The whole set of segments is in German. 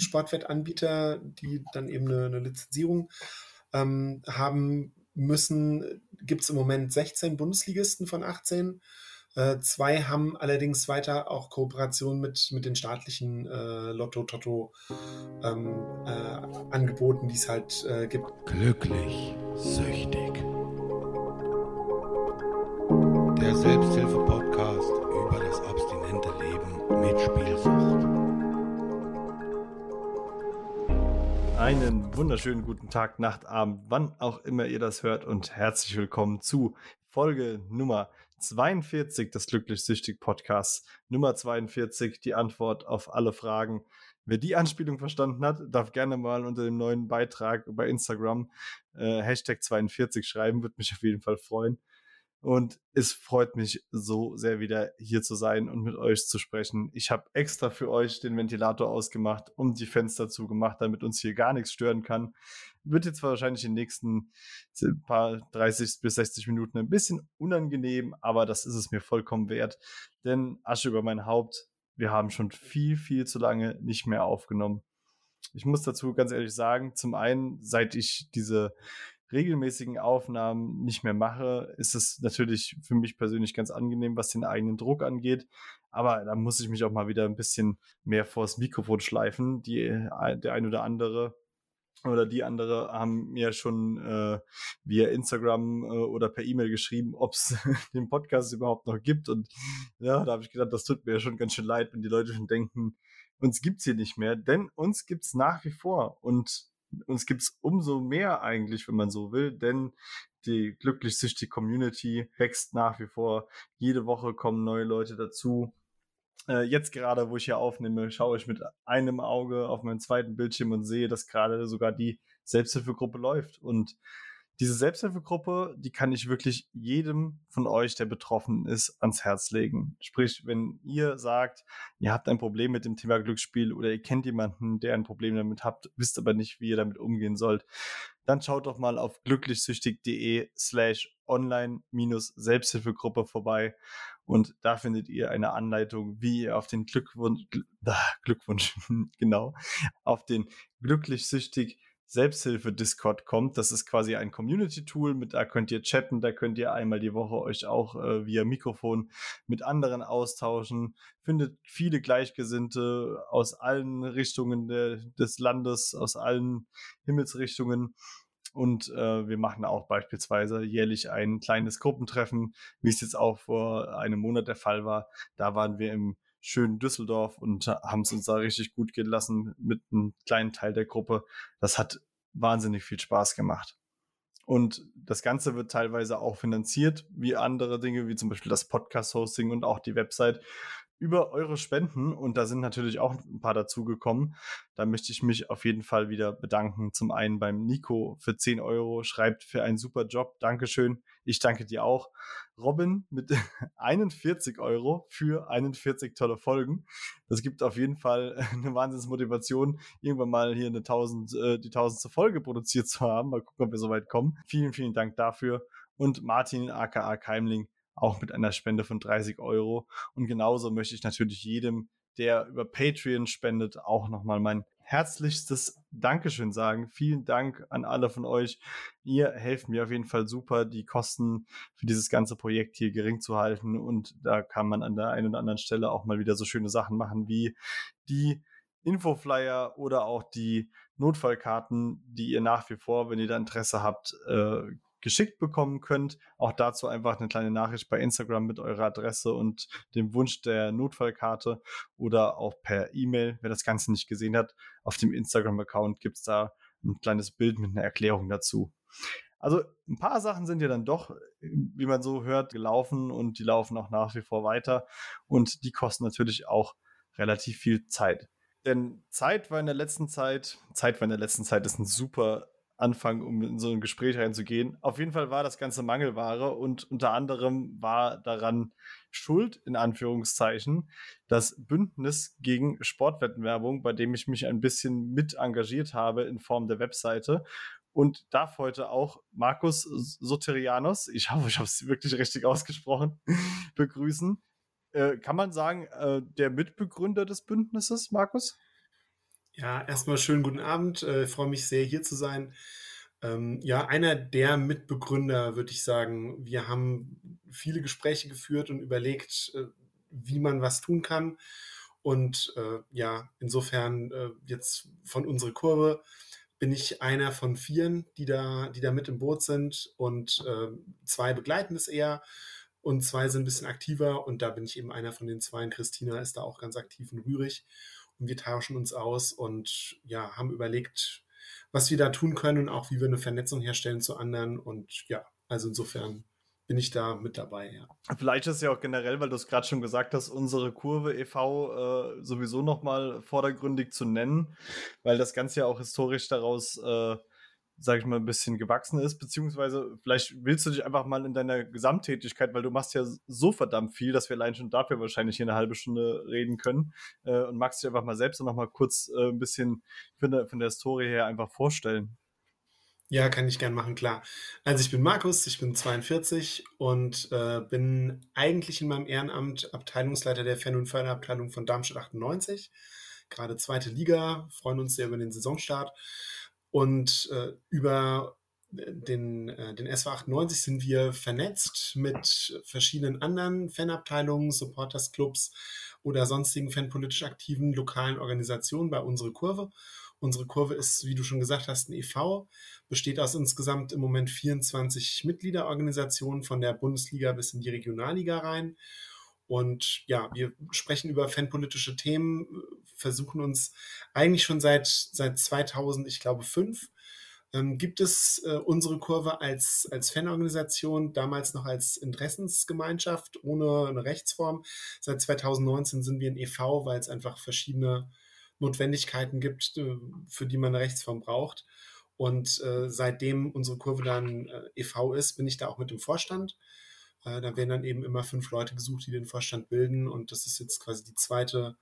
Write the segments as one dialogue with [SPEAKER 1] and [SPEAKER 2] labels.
[SPEAKER 1] Sportwettanbieter, die dann eben eine, eine Lizenzierung ähm, haben müssen, gibt es im Moment 16 Bundesligisten von 18. Äh, zwei haben allerdings weiter auch Kooperation mit, mit den staatlichen äh, Lotto-Toto ähm, äh, die es halt äh, gibt.
[SPEAKER 2] Glücklich, süchtig. Der Selbsthilfe-Podcast über das abstinente Leben mit Spielsucht.
[SPEAKER 3] Einen wunderschönen guten Tag, Nacht, Abend, wann auch immer ihr das hört und herzlich willkommen zu Folge Nummer 42 des Glücklich-Süchtig Podcasts. Nummer 42, die Antwort auf alle Fragen. Wer die Anspielung verstanden hat, darf gerne mal unter dem neuen Beitrag bei Instagram äh, Hashtag 42 schreiben, würde mich auf jeden Fall freuen. Und es freut mich so sehr wieder hier zu sein und mit euch zu sprechen. Ich habe extra für euch den Ventilator ausgemacht und die Fenster zugemacht, damit uns hier gar nichts stören kann. Wird jetzt wahrscheinlich in den nächsten paar 30 bis 60 Minuten ein bisschen unangenehm, aber das ist es mir vollkommen wert. Denn Asche über mein Haupt, wir haben schon viel, viel zu lange nicht mehr aufgenommen. Ich muss dazu ganz ehrlich sagen, zum einen, seit ich diese regelmäßigen Aufnahmen nicht mehr mache, ist es natürlich für mich persönlich ganz angenehm, was den eigenen Druck angeht. Aber da muss ich mich auch mal wieder ein bisschen mehr vors Mikrofon schleifen. Die, äh, der ein oder andere oder die andere haben mir schon äh, via Instagram äh, oder per E-Mail geschrieben, ob es den Podcast überhaupt noch gibt. Und ja, da habe ich gedacht, das tut mir schon ganz schön leid, wenn die Leute schon denken, uns gibt's hier nicht mehr. Denn uns gibt's nach wie vor. Und uns gibt's umso mehr eigentlich, wenn man so will, denn die glücklich-süchtige Community wächst nach wie vor. Jede Woche kommen neue Leute dazu. Äh, jetzt gerade, wo ich hier aufnehme, schaue ich mit einem Auge auf meinen zweiten Bildschirm und sehe, dass gerade sogar die Selbsthilfegruppe läuft. Und diese Selbsthilfegruppe, die kann ich wirklich jedem von euch, der betroffen ist, ans Herz legen. Sprich, wenn ihr sagt, ihr habt ein Problem mit dem Thema Glücksspiel oder ihr kennt jemanden, der ein Problem damit habt, wisst aber nicht, wie ihr damit umgehen sollt, dann schaut doch mal auf glücklichsüchtig.de slash online-selbsthilfegruppe vorbei und da findet ihr eine Anleitung, wie ihr auf den Glückwunsch, Glückwunsch, genau, auf den glücklich-süchtig Selbsthilfe-Discord kommt. Das ist quasi ein Community-Tool, mit da könnt ihr chatten, da könnt ihr einmal die Woche euch auch äh, via Mikrofon mit anderen austauschen, findet viele Gleichgesinnte aus allen Richtungen de, des Landes, aus allen Himmelsrichtungen. Und äh, wir machen auch beispielsweise jährlich ein kleines Gruppentreffen, wie es jetzt auch vor einem Monat der Fall war. Da waren wir im schönen Düsseldorf und haben es uns da richtig gut gelassen mit einem kleinen Teil der Gruppe. Das hat wahnsinnig viel Spaß gemacht. Und das Ganze wird teilweise auch finanziert, wie andere Dinge, wie zum Beispiel das Podcast-Hosting und auch die Website über eure Spenden und da sind natürlich auch ein paar dazugekommen. Da möchte ich mich auf jeden Fall wieder bedanken. Zum einen beim Nico für 10 Euro, schreibt für einen super Job. Dankeschön. Ich danke dir auch. Robin mit 41 Euro für 41 tolle Folgen. Das gibt auf jeden Fall eine Wahnsinnsmotivation, irgendwann mal hier eine 1000, äh, die tausendste Folge produziert zu haben. Mal gucken, ob wir so weit kommen. Vielen, vielen Dank dafür. Und Martin aka Keimling auch mit einer Spende von 30 Euro. Und genauso möchte ich natürlich jedem, der über Patreon spendet, auch nochmal mein herzlichstes Dankeschön sagen. Vielen Dank an alle von euch. Ihr helft mir auf jeden Fall super, die Kosten für dieses ganze Projekt hier gering zu halten. Und da kann man an der einen oder anderen Stelle auch mal wieder so schöne Sachen machen wie die Infoflyer oder auch die Notfallkarten, die ihr nach wie vor, wenn ihr da Interesse habt, äh, geschickt bekommen könnt. Auch dazu einfach eine kleine Nachricht bei Instagram mit eurer Adresse und dem Wunsch der Notfallkarte oder auch per E-Mail, wer das Ganze nicht gesehen hat. Auf dem Instagram-Account gibt's da ein kleines Bild mit einer Erklärung dazu. Also ein paar Sachen sind ja dann doch, wie man so hört, gelaufen und die laufen auch nach wie vor weiter und die kosten natürlich auch relativ viel Zeit. Denn Zeit war in der letzten Zeit, Zeit war in der letzten Zeit ist ein super anfangen, um in so ein Gespräch reinzugehen. Auf jeden Fall war das Ganze Mangelware und unter anderem war daran schuld, in Anführungszeichen, das Bündnis gegen Sportwettenwerbung, bei dem ich mich ein bisschen mit engagiert habe in Form der Webseite und darf heute auch Markus Soterianos, ich hoffe, ich habe es wirklich richtig ausgesprochen, begrüßen. Äh, kann man sagen, äh, der Mitbegründer des Bündnisses, Markus?
[SPEAKER 1] Ja, erstmal schönen guten Abend. Äh, freue mich sehr, hier zu sein. Ähm, ja, einer der Mitbegründer, würde ich sagen. Wir haben viele Gespräche geführt und überlegt, äh, wie man was tun kann. Und äh, ja, insofern äh, jetzt von unserer Kurve bin ich einer von vieren, die da, die da mit im Boot sind und zwei begleiten es eher und zwei sind ein bisschen aktiver und da bin ich eben einer von den zwei. Christina ist da auch ganz aktiv und rührig und wir tauschen uns aus und ja, haben überlegt, was wir da tun können und auch wie wir eine Vernetzung herstellen zu anderen. Und ja, also insofern bin ich da mit dabei, ja.
[SPEAKER 3] Vielleicht ist ja auch generell, weil du es gerade schon gesagt hast, unsere Kurve e.V. Äh, sowieso nochmal vordergründig zu nennen, weil das Ganze ja auch historisch daraus äh, sage ich mal, ein bisschen gewachsen ist, beziehungsweise vielleicht willst du dich einfach mal in deiner Gesamttätigkeit, weil du machst ja so verdammt viel, dass wir allein schon dafür wahrscheinlich hier eine halbe Stunde reden können äh, und magst dich einfach mal selbst noch mal kurz äh, ein bisschen von der, von der Historie her einfach vorstellen.
[SPEAKER 1] Ja, kann ich gern machen, klar. Also ich bin Markus, ich bin 42 und äh, bin eigentlich in meinem Ehrenamt Abteilungsleiter der Fan- und Förderabteilung von Darmstadt 98. Gerade zweite Liga, freuen uns sehr über den Saisonstart. Und äh, über den, äh, den SV 98 sind wir vernetzt mit verschiedenen anderen Fanabteilungen, Supportersclubs oder sonstigen fanpolitisch aktiven lokalen Organisationen bei unserer Kurve. Unsere Kurve ist, wie du schon gesagt hast, ein e.V., besteht aus insgesamt im Moment 24 Mitgliederorganisationen von der Bundesliga bis in die Regionalliga rein. Und ja, wir sprechen über fanpolitische Themen, versuchen uns eigentlich schon seit, seit 2000, ich glaube, fünf, ähm, gibt es äh, unsere Kurve als, als Fanorganisation, damals noch als Interessensgemeinschaft ohne eine Rechtsform. Seit 2019 sind wir ein e.V., weil es einfach verschiedene Notwendigkeiten gibt, äh, für die man eine Rechtsform braucht. Und äh, seitdem unsere Kurve dann äh, e.V. ist, bin ich da auch mit im Vorstand. Äh, da werden dann eben immer fünf Leute gesucht, die den Vorstand bilden. Und das ist jetzt quasi die zweite,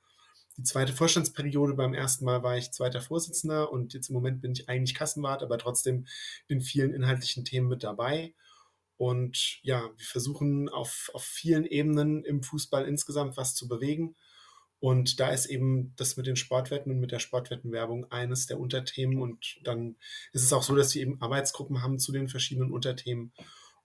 [SPEAKER 1] die zweite Vorstandsperiode. Beim ersten Mal war ich zweiter Vorsitzender und jetzt im Moment bin ich eigentlich Kassenwart, aber trotzdem in vielen inhaltlichen Themen mit dabei. Und ja, wir versuchen auf, auf vielen Ebenen im Fußball insgesamt was zu bewegen. Und da ist eben das mit den Sportwetten und mit der Sportwettenwerbung eines der Unterthemen. Und dann ist es auch so, dass wir eben Arbeitsgruppen haben zu den verschiedenen Unterthemen.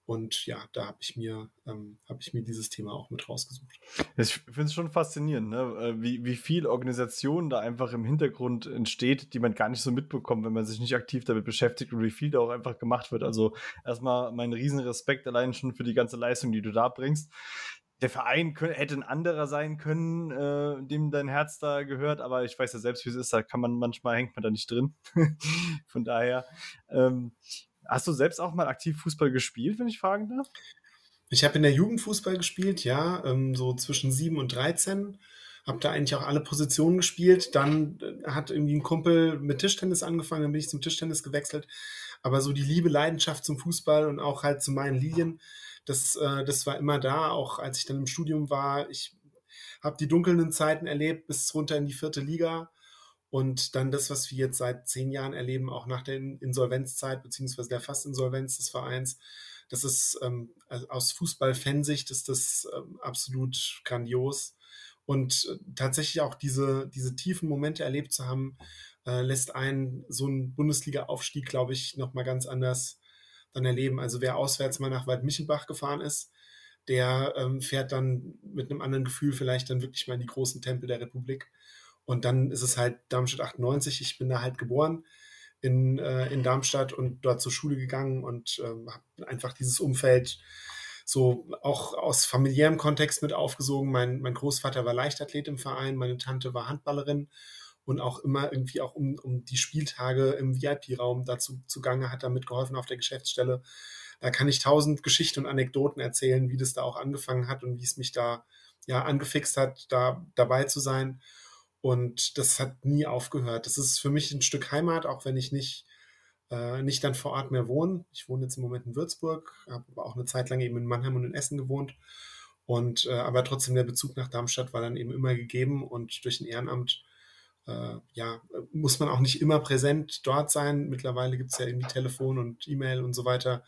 [SPEAKER 1] Und ja, da habe ich mir ähm, habe ich mir dieses Thema auch mit rausgesucht.
[SPEAKER 3] Ich finde es schon faszinierend, ne? Äh, wie, wie viel Organisation da einfach im Hintergrund entsteht, die man gar nicht so mitbekommt, wenn man sich nicht aktiv damit beschäftigt und wie viel da auch einfach gemacht wird. Also erstmal mein riesen Respekt allein schon für die ganze Leistung, die du da bringst. Der Verein könnte, hätte ein anderer sein können, äh, dem dein Herz da gehört, aber ich weiß ja selbst, wie es ist, da kann man manchmal hängt man da nicht drin. Von daher, ähm, Hast du selbst auch mal aktiv Fußball gespielt, wenn ich fragen darf?
[SPEAKER 1] Ich habe in der Jugend Fußball gespielt, ja, ähm, so zwischen 7 und 13. Habe da eigentlich auch alle Positionen gespielt. Dann äh, hat irgendwie ein Kumpel mit Tischtennis angefangen, dann bin ich zum Tischtennis gewechselt. Aber so die Liebe, Leidenschaft zum Fußball und auch halt zu meinen Lilien, das, äh, das war immer da, auch als ich dann im Studium war. Ich habe die dunkelnden Zeiten erlebt bis runter in die vierte Liga und dann das, was wir jetzt seit zehn Jahren erleben, auch nach der Insolvenzzeit beziehungsweise der Fastinsolvenz des Vereins, das ist ähm, also aus Fußball-Fansicht ist das ähm, absolut grandios. Und äh, tatsächlich auch diese, diese tiefen Momente erlebt zu haben, äh, lässt einen so einen Bundesliga-Aufstieg, glaube ich, nochmal ganz anders dann erleben. Also wer auswärts mal nach Waldmichelbach gefahren ist, der ähm, fährt dann mit einem anderen Gefühl vielleicht dann wirklich mal in die großen Tempel der Republik. Und dann ist es halt Darmstadt 98. Ich bin da halt geboren in, äh, in Darmstadt und dort zur Schule gegangen und ähm, habe einfach dieses Umfeld so auch aus familiärem Kontext mit aufgesogen. Mein, mein Großvater war Leichtathlet im Verein, meine Tante war Handballerin und auch immer irgendwie auch um, um die Spieltage im VIP-Raum dazu zugange, hat da mitgeholfen auf der Geschäftsstelle. Da kann ich tausend Geschichten und Anekdoten erzählen, wie das da auch angefangen hat und wie es mich da ja angefixt hat, da dabei zu sein. Und das hat nie aufgehört. Das ist für mich ein Stück Heimat, auch wenn ich nicht, äh, nicht dann vor Ort mehr wohne. Ich wohne jetzt im Moment in Würzburg, habe aber auch eine Zeit lang eben in Mannheim und in Essen gewohnt. Und äh, aber trotzdem der Bezug nach Darmstadt war dann eben immer gegeben und durch ein Ehrenamt äh, ja, muss man auch nicht immer präsent dort sein. Mittlerweile gibt es ja irgendwie Telefon und E-Mail und so weiter,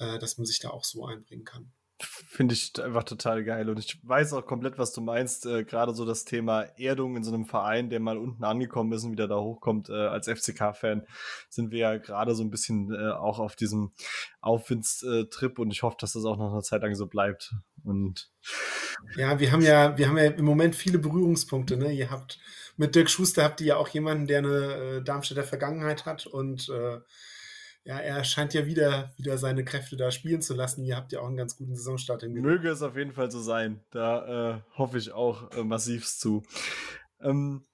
[SPEAKER 1] äh, dass man sich da auch so einbringen kann.
[SPEAKER 3] Finde ich einfach total geil. Und ich weiß auch komplett, was du meinst. Äh, Gerade so das Thema Erdung in so einem Verein, der mal unten angekommen ist und wieder da hochkommt. Äh, als FCK-Fan sind wir ja gerade so ein bisschen äh, auch auf diesem Aufwindstrip und ich hoffe, dass das auch noch eine Zeit lang so bleibt. Und
[SPEAKER 1] ja, wir haben ja, wir haben ja im Moment viele Berührungspunkte. Ne? Ihr habt mit Dirk Schuster habt ihr ja auch jemanden, der eine äh, Darmstädter Vergangenheit hat und äh, ja, er scheint ja wieder, wieder seine Kräfte da spielen zu lassen. Ihr habt ja auch einen ganz guten Saisonstart
[SPEAKER 3] hingelegt. Möge es auf jeden Fall so sein. Da äh, hoffe ich auch äh, massivst zu. Ähm,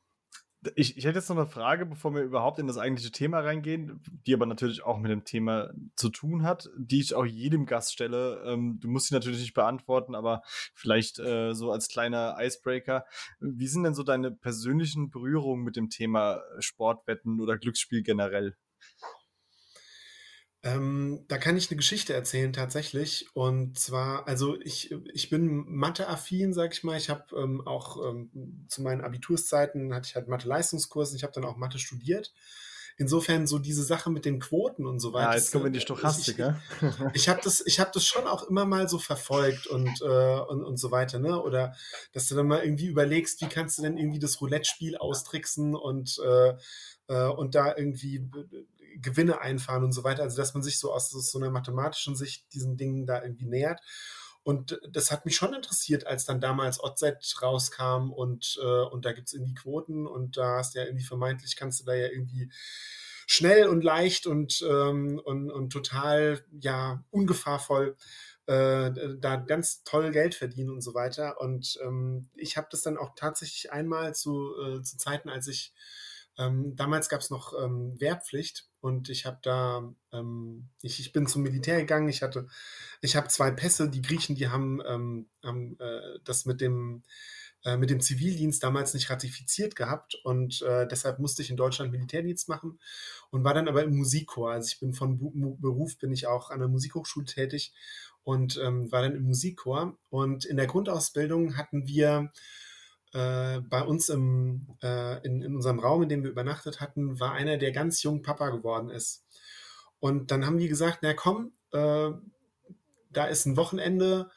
[SPEAKER 3] ich, ich hätte jetzt noch eine Frage, bevor wir überhaupt in das eigentliche Thema reingehen, die aber natürlich auch mit dem Thema zu tun hat, die ich auch jedem Gast stelle. Ähm, du musst sie natürlich nicht beantworten, aber vielleicht äh, so als kleiner Icebreaker. Wie sind denn so deine persönlichen Berührungen mit dem Thema Sportwetten oder Glücksspiel generell?
[SPEAKER 1] Ähm, da kann ich eine Geschichte erzählen tatsächlich. Und zwar, also ich, ich bin Mathe-affin, sag ich mal. Ich habe ähm, auch ähm, zu meinen Abiturszeiten hatte ich halt Mathe-Leistungskurse. Ich habe dann auch Mathe studiert. Insofern so diese Sache mit den Quoten und so weiter. Ja,
[SPEAKER 3] jetzt kommen wir in die Stochastik,
[SPEAKER 1] ich, ich, ich habe das, ich habe das schon auch immer mal so verfolgt und, äh, und, und so weiter, ne? Oder dass du dann mal irgendwie überlegst, wie kannst du denn irgendwie das Roulette-Spiel austricksen und, äh, äh, und da irgendwie Gewinne einfahren und so weiter. Also, dass man sich so aus so einer mathematischen Sicht diesen Dingen da irgendwie nähert. Und das hat mich schon interessiert, als dann damals Oddset rauskam und, äh, und da gibt es irgendwie Quoten und da hast du ja irgendwie vermeintlich, kannst du da ja irgendwie schnell und leicht und, ähm, und, und total ja ungefahrvoll äh, da ganz toll Geld verdienen und so weiter. Und ähm, ich habe das dann auch tatsächlich einmal zu, äh, zu Zeiten, als ich ähm, damals gab es noch ähm, Wehrpflicht und ich habe da, ähm, ich, ich bin zum Militär gegangen. Ich hatte, ich habe zwei Pässe. Die Griechen, die haben, ähm, haben äh, das mit dem äh, mit dem Zivildienst damals nicht ratifiziert gehabt und äh, deshalb musste ich in Deutschland Militärdienst machen und war dann aber im Musikchor. Also ich bin von Beruf bin ich auch an der Musikhochschule tätig und ähm, war dann im Musikchor und in der Grundausbildung hatten wir äh, bei uns im, äh, in, in unserem Raum, in dem wir übernachtet hatten, war einer, der ganz jung Papa geworden ist. Und dann haben die gesagt, na komm, äh, da ist ein Wochenende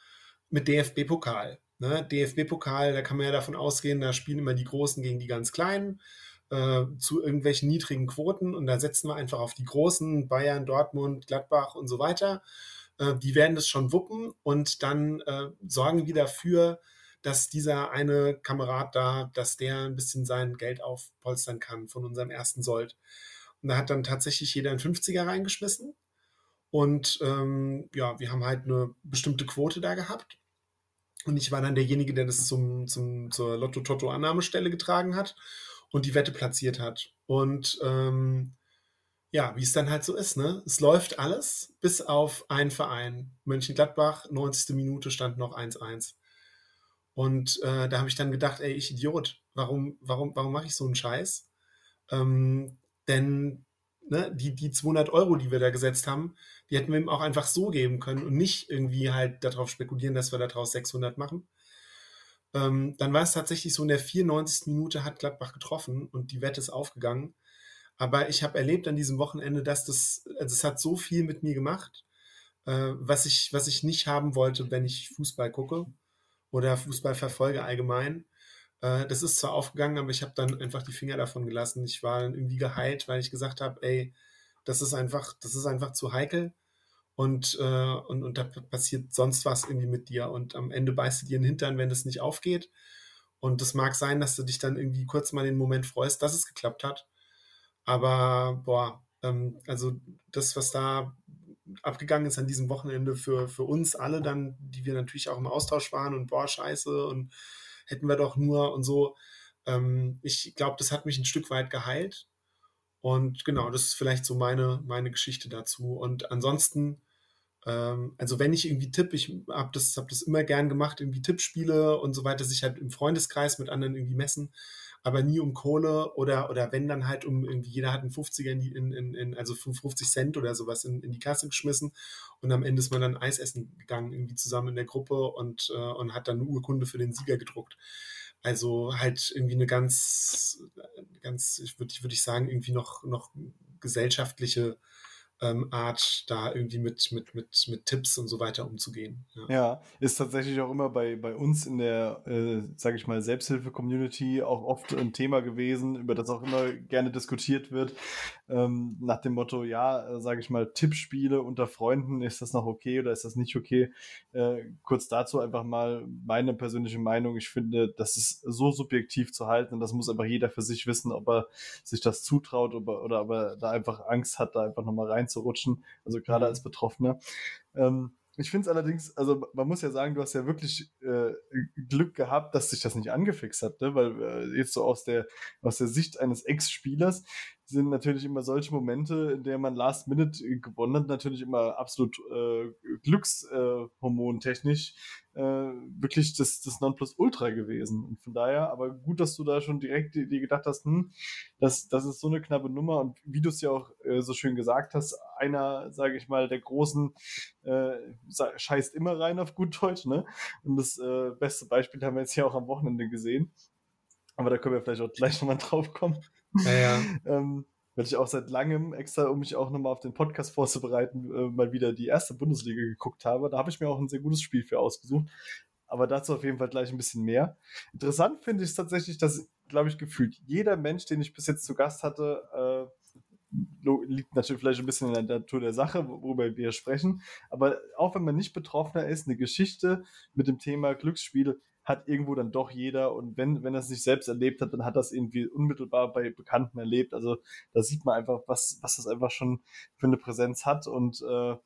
[SPEAKER 1] mit DFB-Pokal. Ne? DFB-Pokal, da kann man ja davon ausgehen, da spielen immer die Großen gegen die ganz Kleinen äh, zu irgendwelchen niedrigen Quoten und da setzen wir einfach auf die Großen, Bayern, Dortmund, Gladbach und so weiter. Äh, die werden das schon wuppen und dann äh, sorgen wir dafür, dass dieser eine Kamerad da, dass der ein bisschen sein Geld aufpolstern kann von unserem ersten Sold. Und da hat dann tatsächlich jeder einen 50er reingeschmissen. Und ähm, ja, wir haben halt eine bestimmte Quote da gehabt. Und ich war dann derjenige, der das zum, zum, zur Lotto-Totto-Annahmestelle getragen hat und die Wette platziert hat. Und ähm, ja, wie es dann halt so ist, ne? Es läuft alles, bis auf einen Verein. Mönchengladbach, 90. Minute stand noch 1-1. Und äh, da habe ich dann gedacht, ey, ich Idiot, warum, warum, warum mache ich so einen Scheiß? Ähm, denn ne, die, die 200 Euro, die wir da gesetzt haben, die hätten wir ihm auch einfach so geben können und nicht irgendwie halt darauf spekulieren, dass wir daraus 600 machen. Ähm, dann war es tatsächlich so, in der 94. Minute hat Gladbach getroffen und die Wette ist aufgegangen. Aber ich habe erlebt an diesem Wochenende, dass das, also es hat so viel mit mir gemacht, äh, was, ich, was ich nicht haben wollte, wenn ich Fußball gucke oder Fußball verfolge allgemein. Äh, das ist zwar aufgegangen, aber ich habe dann einfach die Finger davon gelassen. Ich war dann irgendwie geheilt, weil ich gesagt habe, ey, das ist einfach, das ist einfach zu heikel und, äh, und, und da passiert sonst was irgendwie mit dir und am Ende beißt du dir den Hintern, wenn das nicht aufgeht. Und das mag sein, dass du dich dann irgendwie kurz mal den Moment freust, dass es geklappt hat. Aber boah, ähm, also das, was da abgegangen ist an diesem Wochenende für, für uns alle dann, die wir natürlich auch im Austausch waren und boah, scheiße und hätten wir doch nur und so. Ähm, ich glaube, das hat mich ein Stück weit geheilt. Und genau, das ist vielleicht so meine, meine Geschichte dazu. Und ansonsten, ähm, also wenn ich irgendwie tippe, ich habe das, hab das immer gern gemacht, irgendwie Tippspiele und so weiter, sich halt im Freundeskreis mit anderen irgendwie messen aber nie um Kohle oder, oder wenn dann halt um irgendwie, jeder hat einen 50er in, in, in, also 55 Cent oder sowas in, in die Kasse geschmissen und am Ende ist man dann Eis essen gegangen, irgendwie zusammen in der Gruppe und, äh, und hat dann eine Urkunde für den Sieger gedruckt. Also halt irgendwie eine ganz, ganz, ich würde würd ich sagen, irgendwie noch, noch gesellschaftliche ähm, Art, da irgendwie mit, mit, mit, mit Tipps und so weiter umzugehen.
[SPEAKER 3] Ja, ja ist tatsächlich auch immer bei, bei uns in der, äh, sage ich mal, Selbsthilfe-Community auch oft ein Thema gewesen, über das auch immer gerne diskutiert wird. Ähm, nach dem Motto, ja, äh, sage ich mal, Tippspiele unter Freunden, ist das noch okay oder ist das nicht okay? Äh, kurz dazu einfach mal meine persönliche Meinung. Ich finde, das ist so subjektiv zu halten und das muss einfach jeder für sich wissen, ob er sich das zutraut oder, oder ob er da einfach Angst hat, da einfach nochmal reinzurutschen. Also gerade mhm. als Betroffener. Ähm, ich finde es allerdings, also man muss ja sagen, du hast ja wirklich äh, Glück gehabt, dass sich das nicht angefixt hat, ne? weil äh, jetzt so aus der, aus der Sicht eines Ex-Spielers sind natürlich immer solche Momente, in der man Last Minute gewonnen hat, natürlich immer absolut äh, glückshormontechnisch äh, wirklich das, das Nonplusultra gewesen. Und von daher, aber gut, dass du da schon direkt dir gedacht hast, hm, das, das ist so eine knappe Nummer. Und wie du es ja auch äh, so schön gesagt hast, einer, sage ich mal, der großen äh, scheißt immer rein auf gut Deutsch, ne? Und das äh, beste Beispiel haben wir jetzt hier auch am Wochenende gesehen. Aber da können wir vielleicht auch gleich nochmal drauf kommen. Ja, ja. ähm, weil ich auch seit langem extra, um mich auch nochmal auf den Podcast vorzubereiten, äh, mal wieder die erste Bundesliga geguckt habe. Da habe ich mir auch ein sehr gutes Spiel für ausgesucht. Aber dazu auf jeden Fall gleich ein bisschen mehr. Interessant finde ich es tatsächlich, dass, glaube ich, gefühlt jeder Mensch, den ich bis jetzt zu Gast hatte, äh, liegt natürlich vielleicht ein bisschen in der Natur der Sache, worüber wir sprechen. Aber auch wenn man nicht Betroffener ist, eine Geschichte mit dem Thema Glücksspiele hat irgendwo dann doch jeder und wenn, wenn er es nicht selbst erlebt hat, dann hat das irgendwie unmittelbar bei Bekannten erlebt. Also da sieht man einfach, was, was das einfach schon für eine Präsenz hat und äh,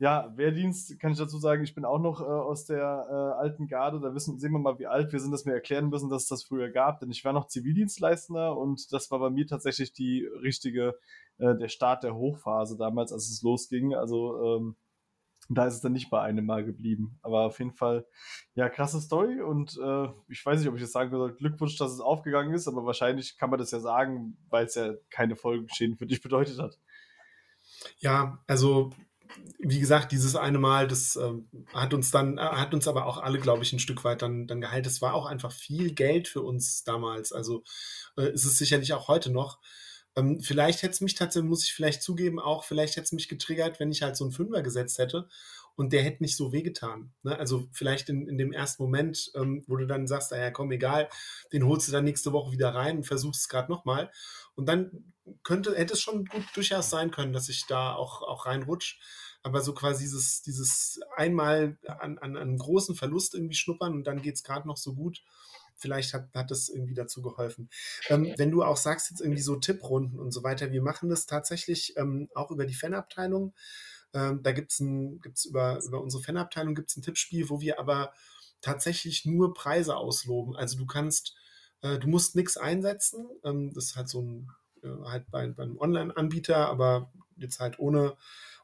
[SPEAKER 3] ja, Wehrdienst kann ich dazu sagen, ich bin auch noch äh, aus der äh, alten Garde. Da wissen, sehen wir mal, wie alt wir sind, dass wir erklären müssen, dass es das früher gab. Denn ich war noch Zivildienstleistender und das war bei mir tatsächlich die richtige, äh, der Start der Hochphase damals, als es losging. Also ähm, da ist es dann nicht bei einem Mal geblieben. Aber auf jeden Fall, ja, krasse Story. Und äh, ich weiß nicht, ob ich jetzt sagen würde, Glückwunsch, dass es aufgegangen ist, aber wahrscheinlich kann man das ja sagen, weil es ja keine Folgenschäden für dich bedeutet hat.
[SPEAKER 1] Ja, also wie gesagt, dieses eine Mal, das äh, hat uns dann, äh, hat uns aber auch alle, glaube ich, ein Stück weit dann, dann geheilt. Es war auch einfach viel Geld für uns damals. Also äh, ist es sicherlich auch heute noch. Ähm, vielleicht hätte es mich tatsächlich, muss ich vielleicht zugeben, auch vielleicht hätte es mich getriggert, wenn ich halt so einen Fünfer gesetzt hätte und der hätte nicht so wehgetan. Ne? Also vielleicht in, in dem ersten Moment, ähm, wo du dann sagst, naja, komm, egal, den holst du dann nächste Woche wieder rein und versuchst es gerade nochmal. Und dann könnte, hätte es schon gut durchaus sein können, dass ich da auch, auch reinrutsche. Aber so quasi dieses, dieses einmal an, an, an einem großen Verlust irgendwie schnuppern und dann geht es gerade noch so gut vielleicht hat, hat das irgendwie dazu geholfen. Ähm, wenn du auch sagst, jetzt irgendwie so Tipprunden und so weiter, wir machen das tatsächlich ähm, auch über die Fanabteilung. Ähm, da gibt es gibt's über, über unsere Fanabteilung gibt's ein Tippspiel, wo wir aber tatsächlich nur Preise ausloben. Also du kannst, äh, du musst nichts einsetzen. Ähm, das ist halt so ein, halt bei, bei einem Online-Anbieter, aber jetzt halt ohne,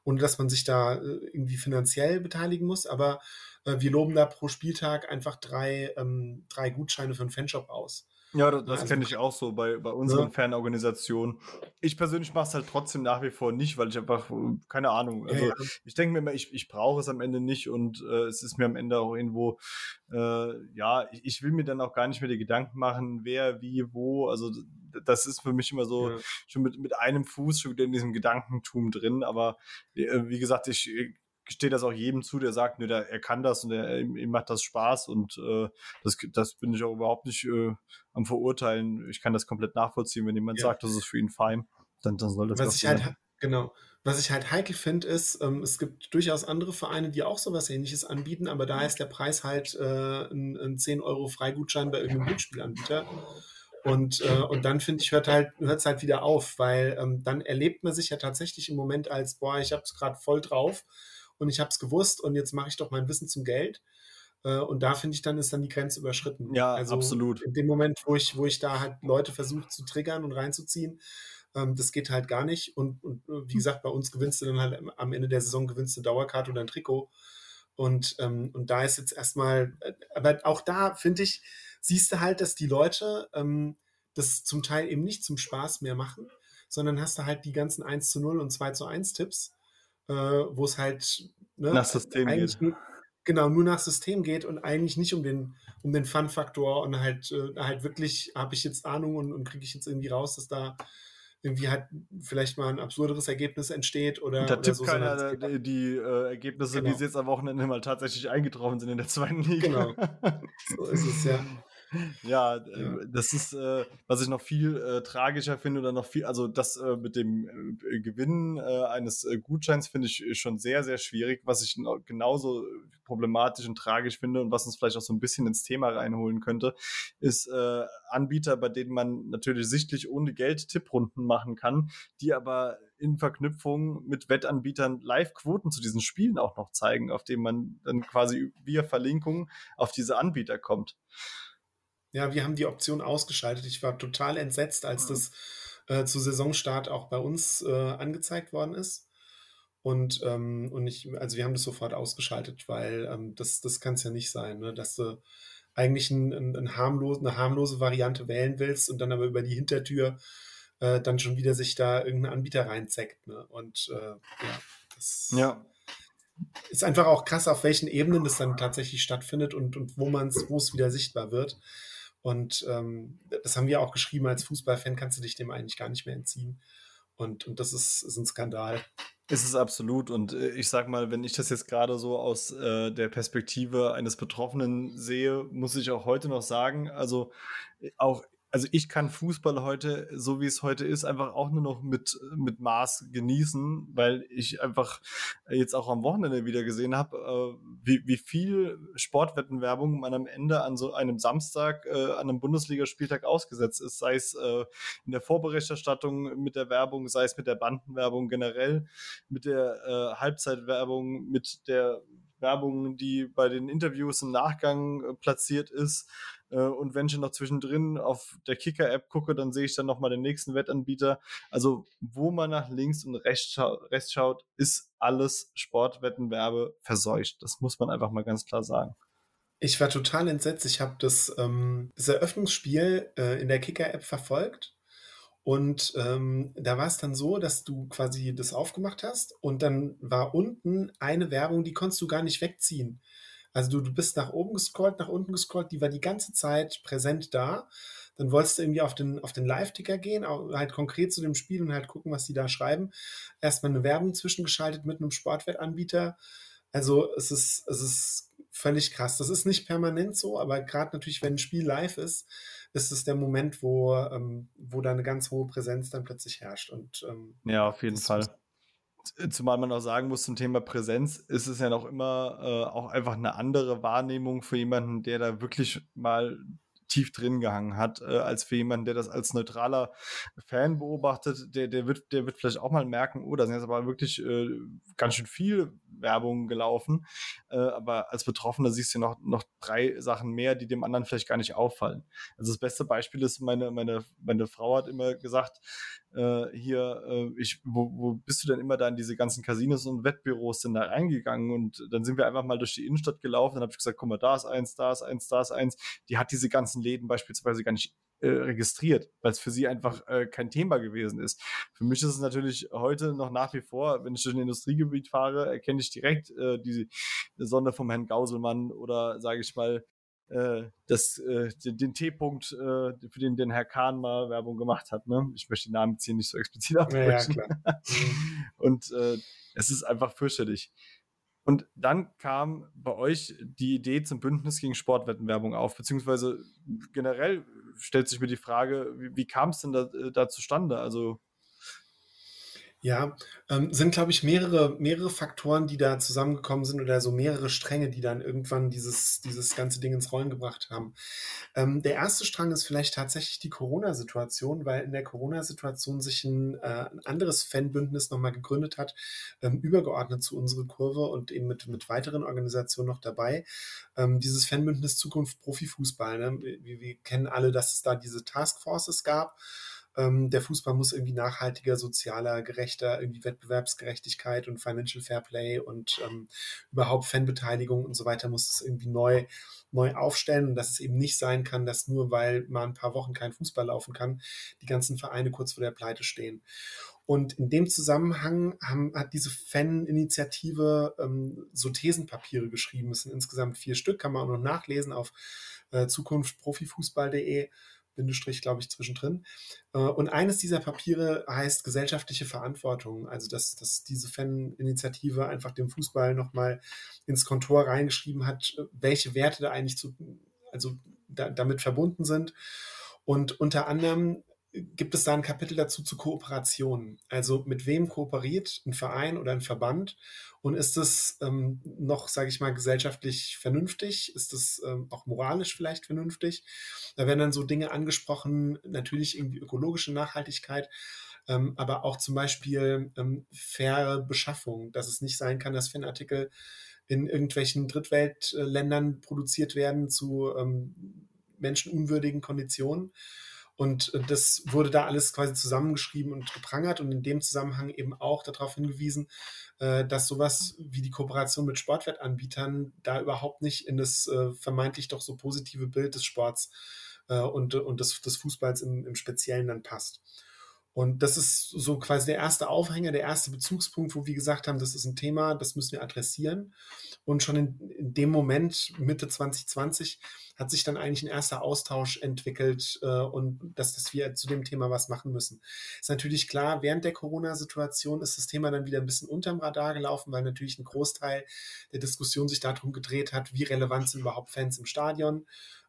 [SPEAKER 1] ohne dass man sich da äh, irgendwie finanziell beteiligen muss. Aber äh, wir loben da pro Spieltag einfach drei, ähm, drei Gutscheine für einen Fanshop aus.
[SPEAKER 3] Ja, das, das also, kenne ich auch so bei, bei unseren ja. Fanorganisationen. Ich persönlich mache es halt trotzdem nach wie vor nicht, weil ich einfach, keine Ahnung, also ja, ja. ich denke mir immer, ich, ich brauche es am Ende nicht und äh, es ist mir am Ende auch irgendwo, äh, ja, ich, ich, will mir dann auch gar nicht mehr die Gedanken machen, wer, wie, wo, also das ist für mich immer so schon mit, mit einem Fuß schon wieder in diesem Gedankentum drin, aber äh, wie gesagt, ich gestehe das auch jedem zu, der sagt, ne, der, er kann das und er, ihm, macht das Spaß und äh, das, das bin ich auch überhaupt nicht äh, am Verurteilen. Ich kann das komplett nachvollziehen, wenn jemand ja. sagt, das ist für ihn fein, dann, dann soll das
[SPEAKER 1] Was ich halt, genau. Was ich halt heikel finde, ist, ähm, es gibt durchaus andere Vereine, die auch sowas ähnliches anbieten, aber da ist der Preis halt äh, ein, ein 10 Euro Freigutschein bei irgendeinem Glücksspielanbieter. Und, äh, und dann finde ich, hört halt, hört es halt wieder auf, weil ähm, dann erlebt man sich ja tatsächlich im Moment als, boah, ich habe es gerade voll drauf und ich habe es gewusst und jetzt mache ich doch mein Wissen zum Geld. Äh, und da finde ich, dann ist dann die Grenze überschritten.
[SPEAKER 3] Ja, also absolut.
[SPEAKER 1] In dem Moment, wo ich, wo ich da halt Leute versuche zu triggern und reinzuziehen, ähm, das geht halt gar nicht. Und, und äh, wie gesagt, bei uns gewinnst du dann halt am Ende der Saison gewinnst du Dauerkarte oder ein Trikot. Und, ähm, und da ist jetzt erstmal, äh, aber auch da finde ich, siehst du halt, dass die Leute ähm, das zum Teil eben nicht zum Spaß mehr machen, sondern hast du halt die ganzen 1 zu 0 und 2 zu 1 Tipps äh, wo es halt
[SPEAKER 3] ne, nach System geht.
[SPEAKER 1] Nur, genau, nur nach System geht und eigentlich nicht um den, um den Fun-Faktor und halt, äh, halt wirklich, habe ich jetzt Ahnung und, und kriege ich jetzt irgendwie raus, dass da irgendwie halt vielleicht mal ein absurderes Ergebnis entsteht oder.
[SPEAKER 3] Da
[SPEAKER 1] oder
[SPEAKER 3] tippt
[SPEAKER 1] so,
[SPEAKER 3] keiner die, die äh, Ergebnisse,
[SPEAKER 1] Genau.
[SPEAKER 3] wie sie jetzt am Wochenende mal tatsächlich eingetroffen sind in der zweiten Liga.
[SPEAKER 1] Genau. So ist es, ja.
[SPEAKER 3] Ja,
[SPEAKER 1] Ja.
[SPEAKER 3] äh, das ist, äh, was ich noch viel äh, tragischer finde oder noch viel, also das äh, mit dem äh, Gewinnen äh, eines äh, Gutscheins finde ich äh, schon sehr, sehr schwierig, was ich genauso problematisch und tragisch finde und was uns vielleicht auch so ein bisschen ins Thema reinholen könnte, ist äh, Anbieter, bei denen man natürlich sichtlich ohne Geld Tipprunden machen kann, die aber in Verknüpfung mit Wettanbietern Live-Quoten zu diesen Spielen auch noch zeigen, auf denen man dann quasi via Verlinkung auf diese Anbieter kommt.
[SPEAKER 1] Ja, wir haben die Option ausgeschaltet. Ich war total entsetzt, als das äh, zu Saisonstart auch bei uns äh, angezeigt worden ist. Und, ähm, und ich, also wir haben das sofort ausgeschaltet, weil ähm, das, das kann es ja nicht sein, ne? dass du eigentlich ein, ein, ein harmlos, eine harmlose Variante wählen willst und dann aber über die Hintertür äh, dann schon wieder sich da irgendein Anbieter reinzeckt. Ne? Und äh, ja, das
[SPEAKER 3] Ja,
[SPEAKER 1] ist einfach auch krass, auf welchen Ebenen das dann tatsächlich stattfindet und, und wo man es, wo es wieder sichtbar wird. Und ähm, das haben wir auch geschrieben, als Fußballfan kannst du dich dem eigentlich gar nicht mehr entziehen. Und, und das ist, ist ein Skandal.
[SPEAKER 3] ist es absolut. Und äh, ich sag mal, wenn ich das jetzt gerade so aus äh, der Perspektive eines Betroffenen sehe, muss ich auch heute noch sagen, also äh, auch also ich kann Fußball heute, so wie es heute ist, einfach auch nur noch mit, mit Maß genießen, weil ich einfach jetzt auch am Wochenende wieder gesehen habe, äh, wie, wie viel Sportwettenwerbung man am Ende an so einem Samstag, äh, an einem Bundesligaspieltag ausgesetzt ist, sei es äh, in der Vorberichterstattung mit der Werbung, sei es mit der Bandenwerbung generell, mit der äh, Halbzeitwerbung, mit der Werbung, die bei den Interviews im Nachgang äh, platziert ist. Äh, und wenn ich noch zwischendrin auf der Kicker-App gucke, dann sehe ich dann nochmal den nächsten Wettanbieter. Also, wo man nach links und rechts, schau rechts schaut, ist alles Sportwettenwerbe verseucht. Das muss man einfach mal ganz klar sagen.
[SPEAKER 1] Ich war total entsetzt. Ich habe das, ähm, das Eröffnungsspiel äh, in der Kicker-App verfolgt. Und ähm, da war es dann so, dass du quasi das aufgemacht hast und dann war unten eine Werbung, die konntest du gar nicht wegziehen. Also du, du bist nach oben gescrollt, nach unten gescrollt, die war die ganze Zeit präsent da. Dann wolltest du irgendwie auf den, auf den Live-Ticker gehen, halt konkret zu dem Spiel und halt gucken, was die da schreiben. Erstmal eine Werbung zwischengeschaltet mit einem Sportwettanbieter. Also es ist, es ist völlig krass. Das ist nicht permanent so, aber gerade natürlich, wenn ein Spiel live ist, ist es der Moment, wo, ähm, wo da eine ganz hohe Präsenz dann plötzlich herrscht. Und, ähm,
[SPEAKER 3] Ja, auf jeden Fall.
[SPEAKER 1] muss-
[SPEAKER 3] Zumal man auch sagen muss, zum Thema Präsenz ist es ja noch immer äh, auch einfach eine andere Wahrnehmung für jemanden, der da wirklich mal tief drin gehangen hat, äh, als für jemanden, der das als neutraler Fan beobachtet, der, der, wird, der wird vielleicht auch mal merken, oh, da sind jetzt aber wirklich äh, ganz schön viel Werbung gelaufen. Äh, aber als Betroffener siehst du noch, noch drei Sachen mehr, die dem anderen vielleicht gar nicht auffallen. Also das beste Beispiel ist, meine, meine, meine Frau hat immer gesagt, äh, hier, äh, ich, wo, wo bist du denn immer da in diese ganzen Casinos und Wettbüros sind da reingegangen und dann sind wir einfach mal durch die Innenstadt gelaufen, dann habe ich gesagt, guck mal, da ist eins, da ist eins, da ist eins. Die hat diese ganzen Läden beispielsweise gar nicht äh, registriert, weil es für sie einfach äh, kein Thema gewesen ist. Für mich ist es natürlich heute noch nach wie vor, wenn ich durch ein Industriegebiet fahre, erkenne ich direkt äh, die Sonne vom Herrn Gauselmann oder sage ich mal das, äh, den, T-Punkt, äh, für den den Herr Kahn mal Werbung gemacht hat. Ne? Ich möchte den Namen jetzt hier nicht so explizit
[SPEAKER 1] ja, ja, klar.
[SPEAKER 3] Und äh, es ist einfach fürchterlich. Und dann kam bei euch die Idee zum Bündnis gegen Sportwettenwerbung auf, beziehungsweise generell stellt sich mir die Frage, wie, wie kam es denn da, äh, da zustande? Also
[SPEAKER 1] Ja, ähm, sind, glaube ich, mehrere, mehrere Faktoren, die da zusammengekommen sind oder so mehrere Stränge, die dann irgendwann dieses, dieses ganze Ding ins Rollen gebracht haben. Ähm, der erste Strang ist vielleicht tatsächlich die Corona-Situation, weil in der Corona-Situation sich ein, äh, ein anderes Fanbündnis nochmal gegründet hat, ähm, übergeordnet zu unserer Kurve und eben mit, mit weiteren Organisationen noch dabei. Ähm, dieses Fanbündnis Zukunft Profifußball. Ne? Wir, wir kennen alle, dass es da diese Taskforces gab ähm, der Fußball muss irgendwie nachhaltiger, sozialer, gerechter, irgendwie Wettbewerbsgerechtigkeit und Financial Fairplay und ähm, überhaupt Fanbeteiligung und so weiter muss es irgendwie neu, neu aufstellen und dass es eben nicht sein kann, dass nur weil mal ein paar Wochen kein Fußball laufen kann, die ganzen Vereine kurz vor der Pleite stehen. Und in dem Zusammenhang haben, hat diese Fan-Initiative ähm, so Thesenpapiere geschrieben. Es sind insgesamt vier Stück, kann man auch noch nachlesen auf äh, zukunftprofifußball.de Bindestrich, glaube ich, zwischendrin. Äh, und eines dieser Papiere heißt gesellschaftliche Verantwortung. Also, dass, dass diese Faninitiative einfach dem Fußball nochmal ins Kontor reingeschrieben hat, welche Werte da eigentlich zu, also da, damit verbunden sind. Und unter anderem gibt es da ein Kapitel dazu zu Kooperation. Also mit wem kooperiert ein Verein oder ein Verband und ist es ähm, noch, sage ich mal, gesellschaftlich vernünftig? Ist es ähm, auch moralisch vielleicht vernünftig? Da werden dann so Dinge angesprochen, natürlich irgendwie ökologische Nachhaltigkeit, ähm, aber auch zum Beispiel ähm, faire Beschaffung, dass es nicht sein kann, dass Fanartikel in irgendwelchen Drittweltländern produziert werden zu ähm, menschenunwürdigen Konditionen und äh, das wurde da alles quasi zusammengeschrieben und geprangert und in dem Zusammenhang eben auch darauf hingewiesen, äh, dass sowas wie die Kooperation mit Sportwettanbietern da überhaupt nicht in das äh, vermeintlich doch so positive Bild des Sports und, und des, des Fußballs im, im Speziellen dann passt. Und das ist so quasi der erste Aufhänger, der erste Bezugspunkt, wo wir gesagt haben, das ist ein Thema, das müssen wir adressieren. Und schon in, in dem Moment, Mitte 2020, hat sich dann eigentlich ein erster Austausch entwickelt äh, und dass, dass wir zu dem Thema was machen müssen. Ist natürlich klar, während der Corona-Situation ist das Thema dann wieder ein bisschen unterm Radar gelaufen, weil natürlich ein Großteil der Diskussion sich darum gedreht hat, wie relevant sind überhaupt Fans im Stadion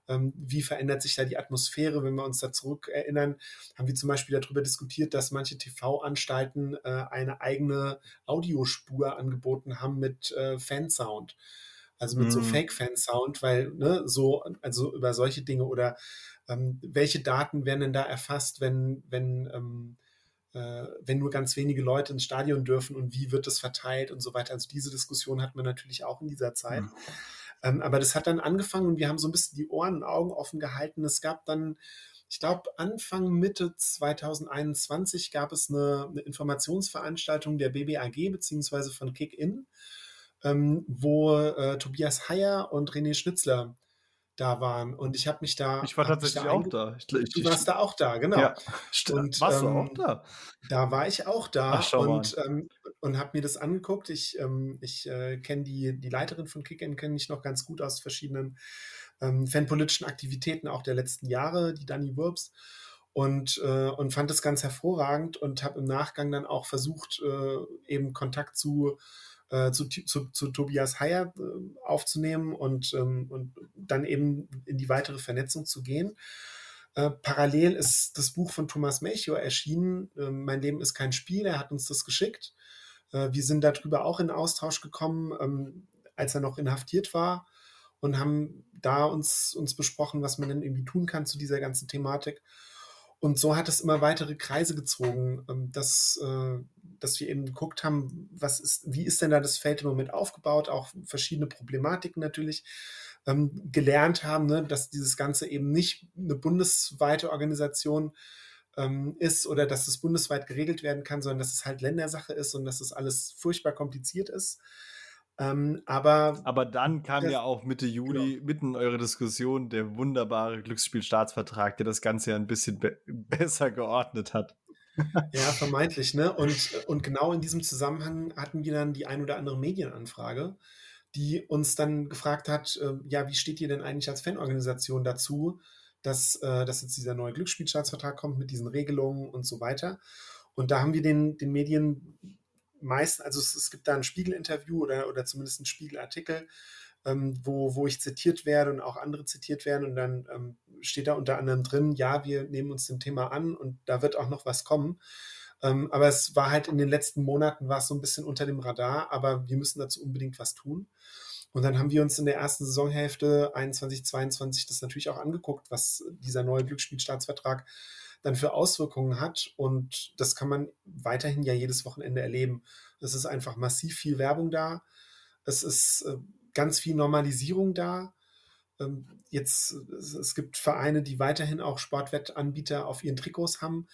[SPEAKER 1] ähm, wie verändert sich da die Atmosphäre, wenn wir uns da zurückerinnern, haben wir zum Beispiel darüber diskutiert, dass manche TV-Anstalten äh, eine eigene Audiospur angeboten haben mit äh, Fansound. Also mit mm. so mhm. Fake-Fan-Sound, weil, ne, so, also über solche Dinge oder ähm, welche Daten werden denn da erfasst, wenn, wenn, ähm, äh, wenn nur ganz wenige Leute ins Stadion dürfen und wie wird das verteilt und so weiter. Also diese Diskussion hat man natürlich auch in dieser Zeit. Mm. Ähm, aber das hat dann angefangen und wir haben so ein bisschen die Ohren und Augen offen gehalten. Es gab dann, ich glaube, Anfang, Mitte 2021 gab es eine, eine Informationsveranstaltung der BBAG beziehungsweise von Kick-In, ähm, wo äh, Tobias Heyer und René Schnitzler da waren. Und ich habe mich da.
[SPEAKER 3] Ich war tatsächlich da auch da.
[SPEAKER 1] Ich, ich, du warst da auch da, genau. Ja,
[SPEAKER 3] und, warst ähm, du auch da?
[SPEAKER 1] Da war ich auch da Ach, und, ähm, und habe mir das angeguckt. Ich, ähm, ich äh, kenne die, die Leiterin von Kicken, kenne ich noch ganz gut aus verschiedenen ähm, fanpolitischen Aktivitäten auch der letzten Jahre, die Dani Wurbs. Und, äh, und fand es ganz hervorragend und habe im Nachgang dann auch versucht, äh, eben Kontakt zu äh, zu, zu, zu, Tobias Heyer äh, aufzunehmen und, ähm, und dann eben in die weitere Vernetzung zu gehen. Äh, parallel ist das Buch von Thomas Melchior erschienen, ähm, Mein Leben ist kein Spiel, er hat uns das geschickt. Äh, wir sind darüber auch in Austausch gekommen, ähm, als er noch inhaftiert war und haben da uns, uns besprochen, was man denn irgendwie tun kann zu dieser ganzen Thematik. Und so hat es immer weitere Kreise gezogen, ähm, dass, äh, dass wir eben geguckt haben, was ist, wie ist denn da das Feld im Moment aufgebaut, auch verschiedene Problematiken natürlich ähm, gelernt haben, ne, dass dieses Ganze eben nicht eine bundesweite Organisation ähm, ist oder dass es bundesweit geregelt werden kann, sondern dass es halt Ländersache ist und dass es alles furchtbar kompliziert ist. Ähm, aber,
[SPEAKER 3] aber dann kam das, ja auch Mitte Juli, genau. mitten in eure Diskussion, der wunderbare Glücksspielstaatsvertrag, der das Ganze ja ein bisschen be besser geordnet hat.
[SPEAKER 1] ja, vermeintlich, ne? Und, und genau in diesem Zusammenhang hatten wir dann die ein oder andere Medienanfrage, die uns dann gefragt hat, äh, ja, wie steht ihr denn eigentlich als Fanorganisation dazu, dass, äh, dass jetzt dieser neue Glücksspielstaatsvertrag kommt mit diesen Regelungen und so weiter. Und da haben wir den, den Medien meisten, also es, es gibt da ein Spiegel-Interview oder, oder zumindest einen Spiegelartikel, ähm, wo, wo ich zitiert werde und auch andere zitiert werden und dann ähm, steht da unter anderem drin, ja, wir nehmen uns dem Thema an und da wird auch noch was kommen. Ähm, aber es war halt in den letzten Monaten war es so ein bisschen unter dem Radar, aber wir müssen dazu unbedingt was tun. Und dann haben wir uns in der ersten Saisonhälfte 21, 22 das natürlich auch angeguckt, was dieser neue Glücksspielstaatsvertrag dann für Auswirkungen hat. Und das kann man weiterhin ja jedes Wochenende erleben. Es ist einfach massiv viel Werbung da. Es ist äh, ganz viel Normalisierung da. Ähm, jetzt, es gibt Vereine, die weiterhin auch Sportwettanbieter auf ihren Trikots haben.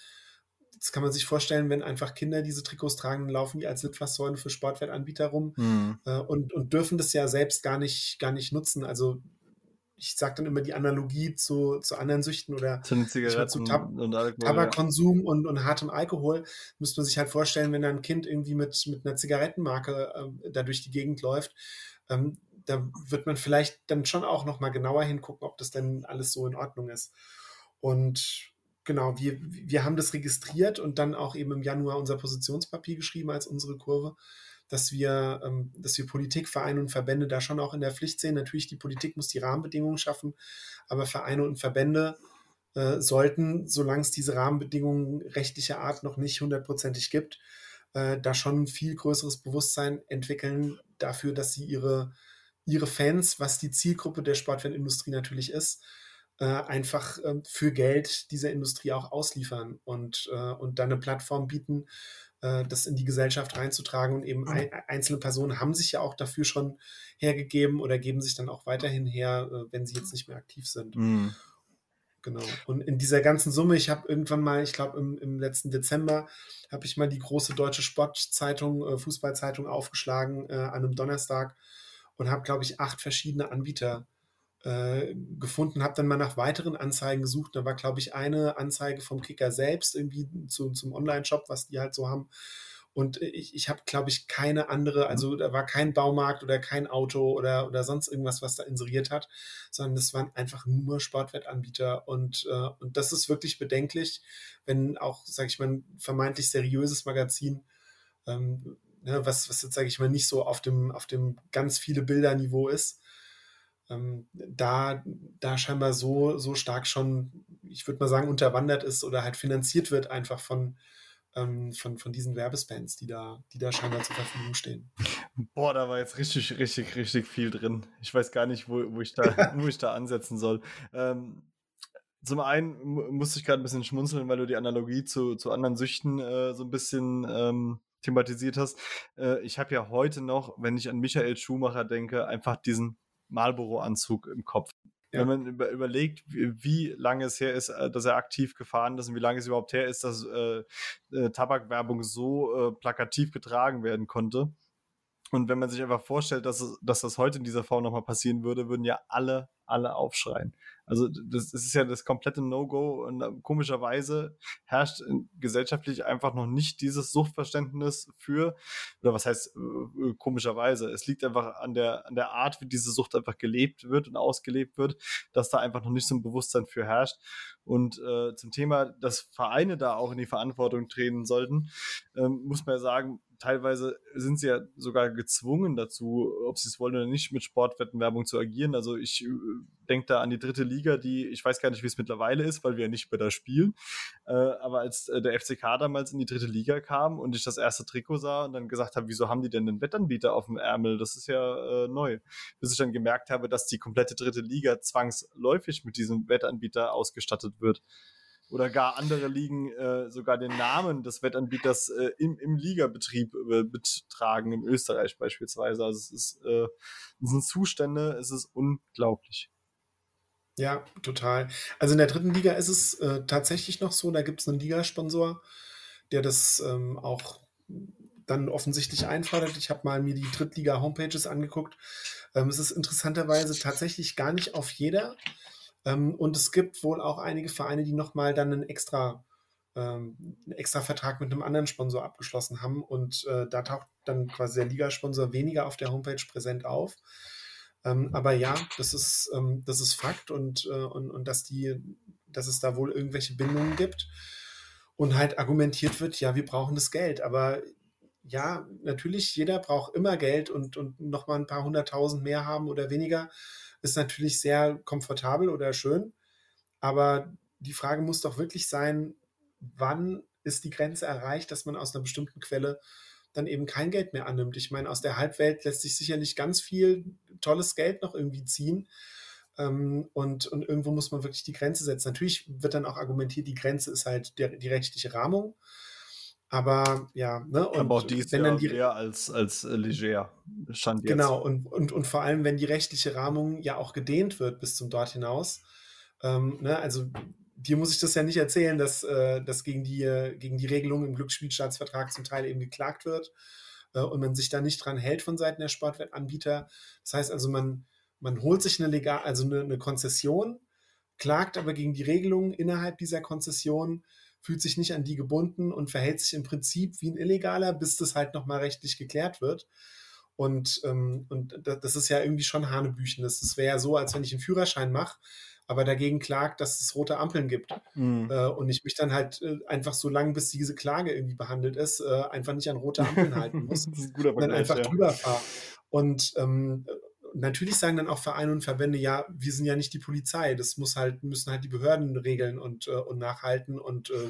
[SPEAKER 1] Jetzt kann man sich vorstellen, wenn einfach Kinder diese Trikots tragen, laufen die als Litfaßsäule für Sportwettanbieter rum mhm. äh, und, und dürfen das ja selbst gar nicht, gar nicht nutzen. Also ich sage dann immer die Analogie zu, zu anderen Süchten oder
[SPEAKER 3] zu, zu Tab
[SPEAKER 1] und Alkohol, Tabakkonsum ja. und, und hartem Alkohol, müsste man sich halt vorstellen, wenn da ein Kind irgendwie mit, mit einer Zigarettenmarke äh, da durch die Gegend läuft, ähm, da wird man vielleicht dann schon auch noch mal genauer hingucken, ob das denn alles so in Ordnung ist. Und genau, wir, wir haben das registriert und dann auch eben im Januar unser Positionspapier geschrieben als unsere Kurve, dass wir, ähm, dass wir Politik, Vereine und Verbände da schon auch in der Pflicht sehen. Natürlich, die Politik muss die Rahmenbedingungen schaffen, aber Vereine und Verbände äh, sollten, solange es diese Rahmenbedingungen rechtlicher Art noch nicht hundertprozentig gibt, äh, da schon ein viel größeres Bewusstsein entwickeln dafür, dass sie ihre, ihre Fans, was die Zielgruppe der Sportfanindustrie natürlich ist, äh, einfach äh, für Geld dieser Industrie auch ausliefern und, äh, und dann eine Plattform bieten, äh, das in die Gesellschaft reinzutragen. Und eben mhm. ein, einzelne Personen haben sich ja auch dafür schon hergegeben oder geben sich dann auch weiterhin her, äh, wenn sie jetzt nicht mehr aktiv sind. Mhm. Genau. Und in dieser ganzen Summe, ich habe irgendwann mal, ich glaube im, im, letzten Dezember, habe ich mal die große deutsche Sportzeitung, Fußballzeitung aufgeschlagen an einem Donnerstag und habe, glaube ich, acht verschiedene Anbieter äh, gefunden, habe dann mal nach weiteren Anzeigen gesucht. Da war, glaube ich, eine Anzeige vom Kicker selbst irgendwie zu, zum Online-Shop, was die halt so haben. Und ich, ich habe, glaube ich, keine andere, mhm. also da war kein Baumarkt oder kein Auto oder, oder sonst irgendwas, was da inseriert hat, sondern das waren einfach nur Sportwettanbieter. Und, äh, und das ist wirklich bedenklich, wenn auch, sage ich mal, ein vermeintlich seriöses Magazin, ähm, ne, was, was jetzt, sage ich mal, nicht so auf dem, auf dem ganz viele Bilder-Niveau ist, ähm, da, da scheinbar so, so stark schon, ich würde mal sagen, unterwandert ist oder halt finanziert wird einfach von, ähm, von, von diesen Werbespans, die da, die da scheinbar zur Verfügung stehen.
[SPEAKER 3] Boah, da war jetzt richtig, richtig, richtig viel drin. Ich weiß gar nicht, wo, wo, ich, da, wo ich da ansetzen soll. Ähm, zum einen musste ich gerade ein bisschen schmunzeln, weil du die Analogie zu, zu anderen Süchten äh, so ein bisschen ähm, thematisiert hast. Äh, ich habe ja heute noch, wenn ich an Michael Schumacher denke, einfach diesen Marlboro-Anzug im Kopf. Ja. Wenn man über, überlegt, wie, wie, lange es her ist, äh, dass er aktiv gefahren ist und wie lange es überhaupt her ist, dass äh, äh, Tabakwerbung so äh, plakativ getragen werden konnte. Und wenn man sich einfach vorstellt, dass, es, dass das heute in dieser Form nochmal passieren würde, würden ja alle, alle aufschreien. Also das, das ist ja das komplette No-Go und äh, komischerweise herrscht gesellschaftlich einfach noch nicht dieses Suchtverständnis für, oder was heißt äh, äh, komischerweise, es liegt einfach an der, an der Art, wie diese Sucht einfach gelebt wird und ausgelebt wird, dass da einfach noch nicht so ein Bewusstsein für herrscht. Und äh, zum Thema, dass Vereine da auch in die Verantwortung treten sollten, ähm, muss man ja sagen, teilweise sind sie ja sogar gezwungen dazu, ob sie es wollen oder nicht, mit Sportwettenwerbung zu agieren. Also ich denke da an die dritte Liga, die, ich weiß gar nicht, wie es mittlerweile ist, weil wir ja nicht mehr da spielen. Äh, aber als äh, der FCK damals in die dritte Liga kam und ich das erste Trikot sah und dann gesagt habe, wieso haben die denn einen Wettanbieter auf dem Ärmel? Das ist ja äh, neu. Bis ich dann gemerkt habe, dass die komplette dritte Liga zwangsläufig mit diesem Wettanbieter ausgestattet wird oder gar andere Ligen äh, sogar den Namen des Wettanbieters äh, im, im Ligabetrieb äh, betragen, in Österreich beispielsweise. Also es ist, äh, es sind Zustände, es ist unglaublich.
[SPEAKER 1] Ja, total. Also in der dritten Liga ist es äh, tatsächlich noch so, da gibt es einen Ligasponsor, der das ähm, auch dann offensichtlich einfordert. Ich habe mal mir die Drittliga-Homepages angeguckt. Ähm, es ist interessanterweise tatsächlich gar nicht auf jeder. Ähm, und es gibt wohl auch einige Vereine, die nochmal dann einen extra, ähm, einen extra Vertrag mit einem anderen Sponsor abgeschlossen haben. Und äh, da taucht dann quasi der Ligasponsor weniger auf der Homepage präsent auf. Ähm, aber ja, das ist, ähm, das ist Fakt und, äh, und, und dass, die, dass es da wohl irgendwelche Bindungen gibt und halt argumentiert wird, ja, wir brauchen das Geld. Aber ja, natürlich, jeder braucht immer Geld und, und nochmal ein paar hunderttausend mehr haben oder weniger ist natürlich sehr komfortabel oder schön. Aber die Frage muss doch wirklich sein, wann ist die Grenze erreicht, dass man aus einer bestimmten Quelle dann eben kein Geld mehr annimmt. Ich meine, aus der Halbwelt lässt sich sicherlich ganz viel tolles Geld noch irgendwie ziehen. Ähm, und, und irgendwo muss man wirklich die Grenze setzen. Natürlich wird dann auch argumentiert, die Grenze ist halt der, die rechtliche Rahmung. Aber ja, ne?
[SPEAKER 3] Und Aber auch die ist wenn ja dann die, mehr als, als äh, leger
[SPEAKER 1] stand jetzt. Genau, und, und, und vor allem, wenn die rechtliche Rahmung ja auch gedehnt wird bis zum dort hinaus. Ähm, ne? Also dir muss ich das ja nicht erzählen, dass, äh, dass gegen, die, gegen die Regelung im Glücksspielstaatsvertrag zum Teil eben geklagt wird äh, und man sich da nicht dran hält von Seiten der Sportwettanbieter. Das heißt also, man, man holt sich eine legal, also eine, eine Konzession, klagt aber gegen die Regelungen innerhalb dieser Konzession, fühlt sich nicht an die gebunden und verhält sich im Prinzip wie ein Illegaler, bis das halt nochmal rechtlich geklärt wird. Und, ähm, und das ist ja irgendwie schon Hanebüchen. Das wäre ja so, als wenn ich einen Führerschein mache aber dagegen klagt, dass es rote Ampeln gibt.
[SPEAKER 3] Mhm.
[SPEAKER 1] Äh, und ich mich dann halt äh, einfach so lange, bis diese Klage irgendwie behandelt ist, äh, einfach nicht an rote Ampeln halten muss.
[SPEAKER 3] das ist ein guter
[SPEAKER 1] und dann einfach
[SPEAKER 3] ja.
[SPEAKER 1] drüber fahre. Und ähm, natürlich sagen dann auch Vereine und Verbände, ja, wir sind ja nicht die Polizei, das muss halt, müssen halt die Behörden regeln und, äh, und nachhalten und äh,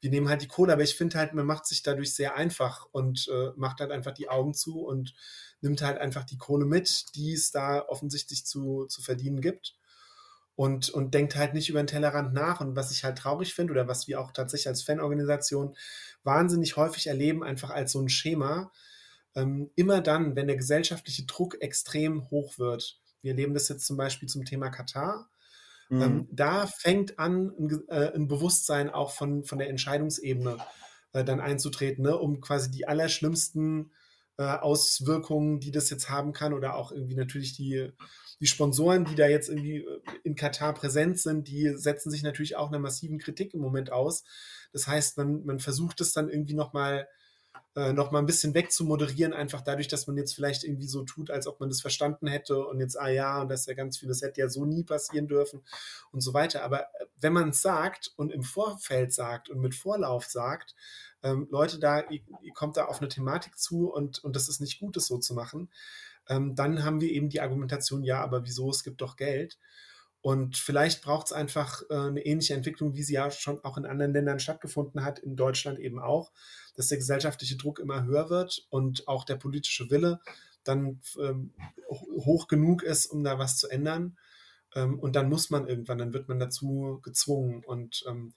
[SPEAKER 1] wir nehmen halt die Kohle, aber ich finde halt, man macht sich dadurch sehr einfach und äh, macht halt einfach die Augen zu und nimmt halt einfach die Kohle mit, die es da offensichtlich zu, zu verdienen gibt. Und, und denkt halt nicht über den Tellerrand nach. Und was ich halt traurig finde, oder was wir auch tatsächlich als Fanorganisation wahnsinnig häufig erleben, einfach als so ein Schema, ähm, immer dann, wenn der gesellschaftliche Druck extrem hoch wird, wir erleben das jetzt zum Beispiel zum Thema Katar,
[SPEAKER 3] Mhm.
[SPEAKER 1] ähm, da fängt an, ein, äh, ein Bewusstsein auch von, von der Entscheidungsebene äh, dann einzutreten, ne, um quasi die allerschlimmsten äh, Auswirkungen, die das jetzt haben kann, oder auch irgendwie natürlich die, die Sponsoren, die da jetzt irgendwie äh, in Katar präsent sind, die setzen sich natürlich auch einer massiven Kritik im Moment aus. Das heißt, man, man versucht es dann irgendwie nochmal äh, noch mal ein bisschen wegzumoderieren, einfach dadurch, dass man jetzt vielleicht irgendwie so tut, als ob man das verstanden hätte und jetzt, ah ja, und das ist ja ganz viel, das hätte ja so nie passieren dürfen und so weiter. Aber äh, wenn man es sagt und im Vorfeld sagt und mit Vorlauf sagt, ähm, Leute, da, ihr, ihr kommt da auf eine Thematik zu und, und das ist nicht gut, das so zu machen, ähm, dann haben wir eben die Argumentation, ja, aber wieso, es gibt doch Geld. Und vielleicht braucht es einfach äh, eine ähnliche Entwicklung, wie sie ja schon auch in anderen Ländern stattgefunden hat, in Deutschland eben auch, dass der gesellschaftliche Druck immer höher wird und auch der politische Wille dann ähm, ho- hoch genug ist, um da was zu ändern. Ähm, und dann muss man irgendwann, dann wird man dazu gezwungen. Und ähm,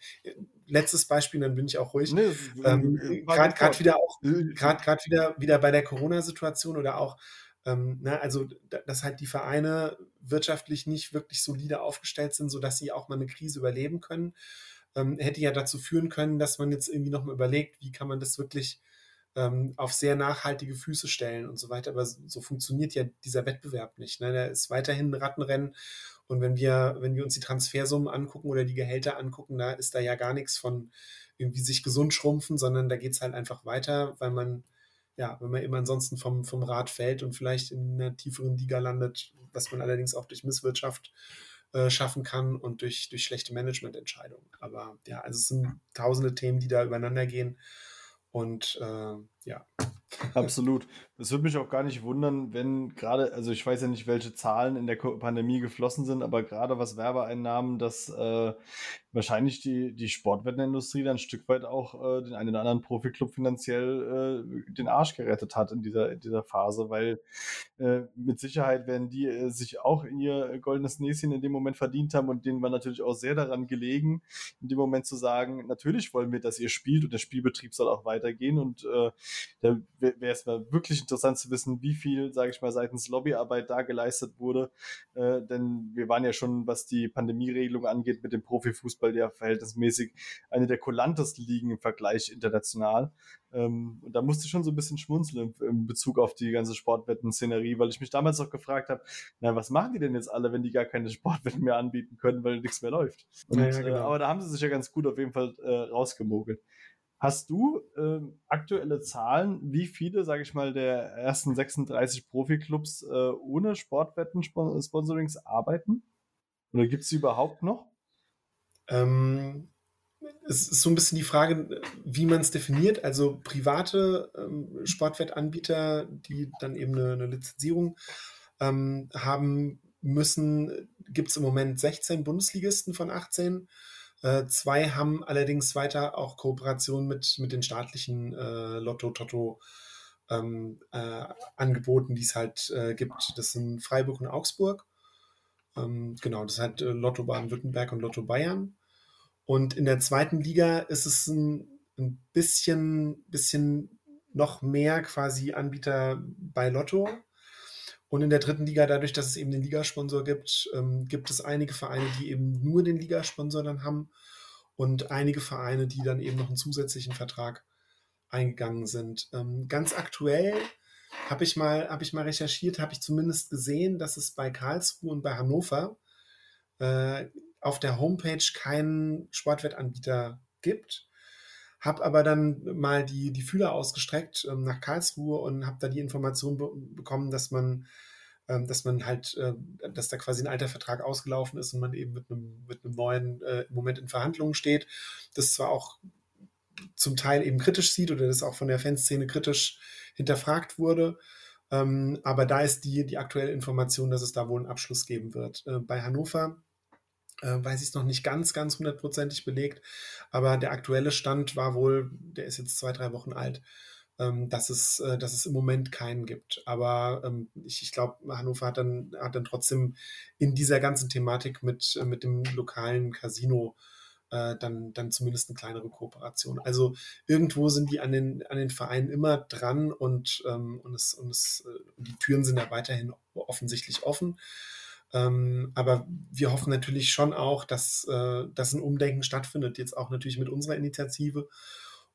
[SPEAKER 1] letztes Beispiel, dann bin ich auch ruhig.
[SPEAKER 3] Nee,
[SPEAKER 1] Ähm,
[SPEAKER 3] äh, war
[SPEAKER 1] Gerade wieder auch
[SPEAKER 3] Äh,
[SPEAKER 1] gerade wieder wieder bei der Corona-Situation oder auch ähm, ne, also da- dass halt die Vereine wirtschaftlich nicht wirklich solide aufgestellt sind, sodass sie auch mal eine Krise überleben können, ähm, hätte ja dazu führen können, dass man jetzt irgendwie nochmal überlegt, wie kann man das wirklich ähm, auf sehr nachhaltige Füße stellen und so weiter. Aber so, so funktioniert ja dieser Wettbewerb nicht. Ne? Der ist weiterhin ein Rattenrennen. Und wenn wir, wenn wir uns die Transfersummen angucken oder die Gehälter angucken, da ist da ja gar nichts von irgendwie sich gesund schrumpfen, sondern da geht es halt einfach weiter, weil man, ja, wenn man immer ansonsten vom, vom Rad fällt und vielleicht in einer tieferen Liga landet, was man allerdings auch durch Misswirtschaft äh, schaffen kann und durch, durch schlechte Managemententscheidungen. Aber ja, also es sind tausende Themen, die da übereinander gehen. Und äh, ja,
[SPEAKER 3] Absolut. Es würde mich auch gar nicht wundern, wenn gerade, also ich weiß ja nicht, welche Zahlen in der Pandemie geflossen sind, aber gerade was Werbeeinnahmen, dass äh, wahrscheinlich die, die Sportwettenindustrie dann ein Stück weit auch äh, den einen oder anderen Profiklub finanziell äh, den Arsch gerettet hat in dieser, in dieser Phase, weil äh, mit Sicherheit werden die äh, sich auch in ihr goldenes Näschen in dem Moment verdient haben und denen war natürlich auch sehr daran gelegen, in dem Moment zu sagen, natürlich wollen wir, dass ihr spielt und der Spielbetrieb soll auch weitergehen und äh, da wäre es mal wirklich interessant zu wissen, wie viel, sage ich mal, seitens Lobbyarbeit da geleistet wurde. Äh, denn wir waren ja schon, was die Pandemieregelung angeht, mit dem Profifußball ja verhältnismäßig eine der kulantesten Ligen im Vergleich international. Ähm, und da musste ich schon so ein bisschen schmunzeln in, in Bezug auf die ganze Sportwetten-Szenerie, weil ich mich damals auch gefragt habe, na, was machen die denn jetzt alle, wenn die gar keine Sportwetten mehr anbieten können, weil nichts mehr läuft? Und,
[SPEAKER 1] Ja, ja, genau.
[SPEAKER 3] äh, aber da haben sie sich ja ganz gut auf jeden Fall äh, rausgemogelt. Hast du ähm, aktuelle Zahlen, wie viele, sage ich mal, der ersten 36 Profiklubs äh, ohne Sportwetten-Sponsorings arbeiten? Oder gibt es sie überhaupt noch?
[SPEAKER 1] Ähm, es ist so ein bisschen die Frage, wie man es definiert. Also private ähm, Sportwettanbieter, die dann eben eine, eine Lizenzierung ähm, haben müssen, gibt es im Moment 16 Bundesligisten von 18. Äh, zwei haben allerdings weiter auch Kooperationen mit, mit den staatlichen äh, Lotto, Toto ähm, äh, Angeboten, die es halt gibt. Das sind Freiburg und Augsburg. Ähm, genau, das ist halt Lotto Baden-Württemberg und Lotto Bayern. Und in der zweiten Liga ist es ein, ein bisschen, bisschen noch mehr quasi Anbieter bei Lotto. Und in der dritten Liga, dadurch, dass es eben den Ligasponsor gibt, ähm, gibt es einige Vereine, die eben nur den Ligasponsor dann haben und einige Vereine, die dann eben noch einen zusätzlichen Vertrag eingegangen sind. Ähm, ganz aktuell habe ich mal, habe ich mal recherchiert, habe ich zumindest gesehen, dass es bei Karlsruhe und bei Hannover äh, auf der Homepage keinen Sportwettanbieter gibt. Habe aber dann mal die, die Fühler ausgestreckt ähm, nach Karlsruhe und habe da die Information be bekommen, dass man ähm, dass man halt, äh, dass da quasi ein alter Vertrag ausgelaufen ist und man eben mit einem, mit neuen äh, Moment in Verhandlungen steht. Das zwar auch zum Teil eben kritisch sieht oder das auch von der Fanszene kritisch hinterfragt wurde. Ähm, aber da ist die, die aktuelle Information, dass es da wohl einen Abschluss geben wird. Äh, bei Hannover äh, weiß ich es noch nicht ganz, ganz hundertprozentig belegt, aber der aktuelle Stand war wohl, der ist jetzt zwei, drei Wochen alt, ähm, dass, es, äh, dass es im Moment keinen gibt. Aber ähm, ich, ich glaube, Hannover hat dann, hat dann trotzdem in dieser ganzen Thematik mit, äh, mit dem lokalen Casino äh, dann, dann zumindest eine kleinere Kooperation. Also irgendwo sind die an den, an den Vereinen immer dran und, ähm, und, es, und es, äh, die Türen sind ja weiterhin offensichtlich offen. Ähm, aber wir hoffen natürlich schon auch, dass, äh, dass ein Umdenken stattfindet, jetzt auch natürlich mit unserer Initiative